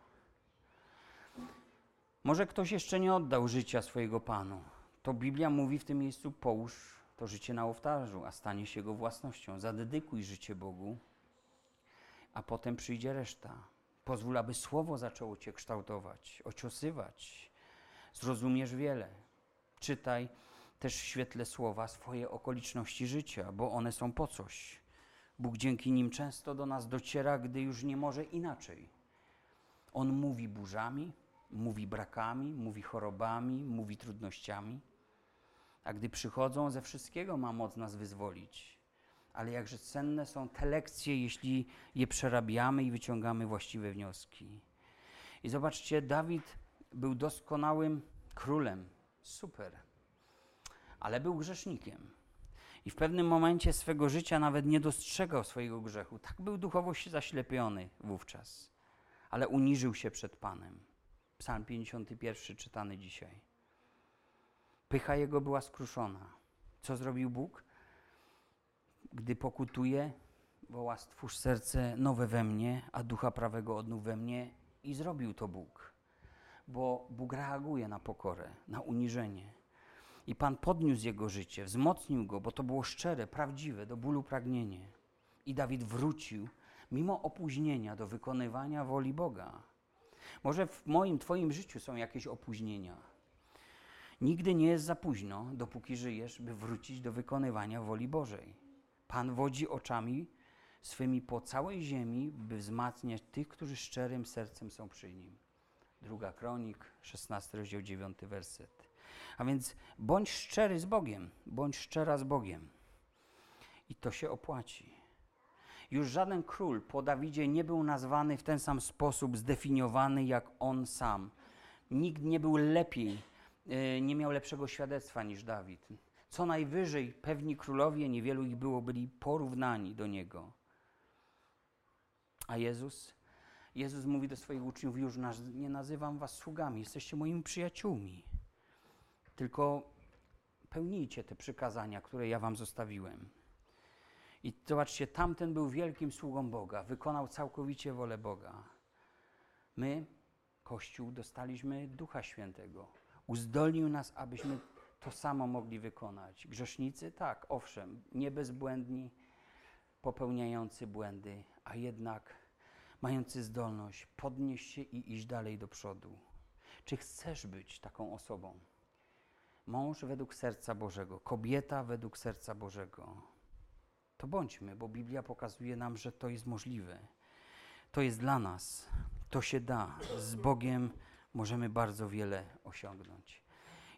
Może ktoś jeszcze nie oddał życia swojego Panu. To Biblia mówi w tym miejscu: połóż to życie na ołtarzu, a stanie się jego własnością. Zadedykuj życie Bogu, a potem przyjdzie reszta. Pozwól, aby słowo zaczęło cię kształtować, ociosywać. Zrozumiesz wiele. Czytaj też w świetle słowa swoje okoliczności życia, bo one są po coś. Bóg dzięki nim często do nas dociera, gdy już nie może inaczej. On mówi burzami, mówi brakami, mówi chorobami, mówi trudnościami. A gdy przychodzą, ze wszystkiego ma moc nas wyzwolić. Ale jakże cenne są te lekcje, jeśli je przerabiamy i wyciągamy właściwe wnioski. I zobaczcie, Dawid był doskonałym królem, Super. Ale był grzesznikiem. I w pewnym momencie swego życia nawet nie dostrzegał swojego grzechu. Tak był duchowo zaślepiony wówczas. Ale uniżył się przed Panem. Psalm 51 czytany dzisiaj. Pycha jego była skruszona. Co zrobił Bóg? Gdy pokutuje, woła stwórz serce nowe we mnie, a ducha prawego odnów we mnie i zrobił to Bóg. Bo Bóg reaguje na pokorę, na uniżenie. I Pan podniósł jego życie, wzmocnił go, bo to było szczere, prawdziwe, do bólu pragnienie. I Dawid wrócił, mimo opóźnienia, do wykonywania woli Boga. Może w moim, Twoim życiu są jakieś opóźnienia. Nigdy nie jest za późno, dopóki żyjesz, by wrócić do wykonywania woli Bożej. Pan wodzi oczami swymi po całej ziemi, by wzmacniać tych, którzy szczerym sercem są przy Nim. Druga Kronik, 16 rozdział 9 werset. A więc bądź szczery z Bogiem, bądź szczera z Bogiem. I to się opłaci. Już żaden król po Dawidzie nie był nazwany w ten sam sposób, zdefiniowany jak on sam. Nikt nie był lepiej, yy, nie miał lepszego świadectwa niż Dawid. Co najwyżej pewni królowie, niewielu ich było, byli porównani do niego. A Jezus? Jezus mówi do swoich uczniów: Już nie nazywam was sługami, jesteście moimi przyjaciółmi. Tylko pełnijcie te przykazania, które ja wam zostawiłem. I zobaczcie, tamten był wielkim sługą Boga, wykonał całkowicie wolę Boga. My, Kościół, dostaliśmy Ducha Świętego. Uzdolnił nas, abyśmy to samo mogli wykonać. Grzesznicy, tak, owszem, nie bezbłędni, popełniający błędy, a jednak mający zdolność podnieść się i iść dalej do przodu. Czy chcesz być taką osobą? Mąż według serca Bożego, kobieta według serca Bożego. To bądźmy, bo Biblia pokazuje nam, że to jest możliwe. To jest dla nas. To się da. Z Bogiem możemy bardzo wiele osiągnąć.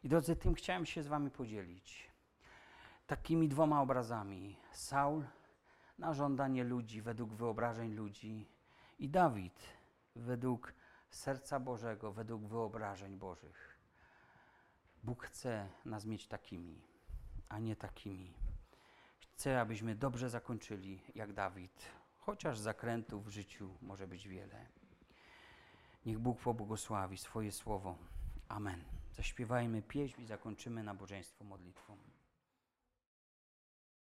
I drodzy, tym chciałem się z Wami podzielić. Takimi dwoma obrazami. Saul na żądanie ludzi, według wyobrażeń ludzi, i Dawid według serca Bożego, według wyobrażeń Bożych. Bóg chce nas mieć takimi, a nie takimi. Chce, abyśmy dobrze zakończyli jak Dawid, chociaż zakrętów w życiu może być wiele. Niech Bóg pobłogosławi swoje słowo. Amen. Zaśpiewajmy pieśń i zakończymy nabożeństwo modlitwą.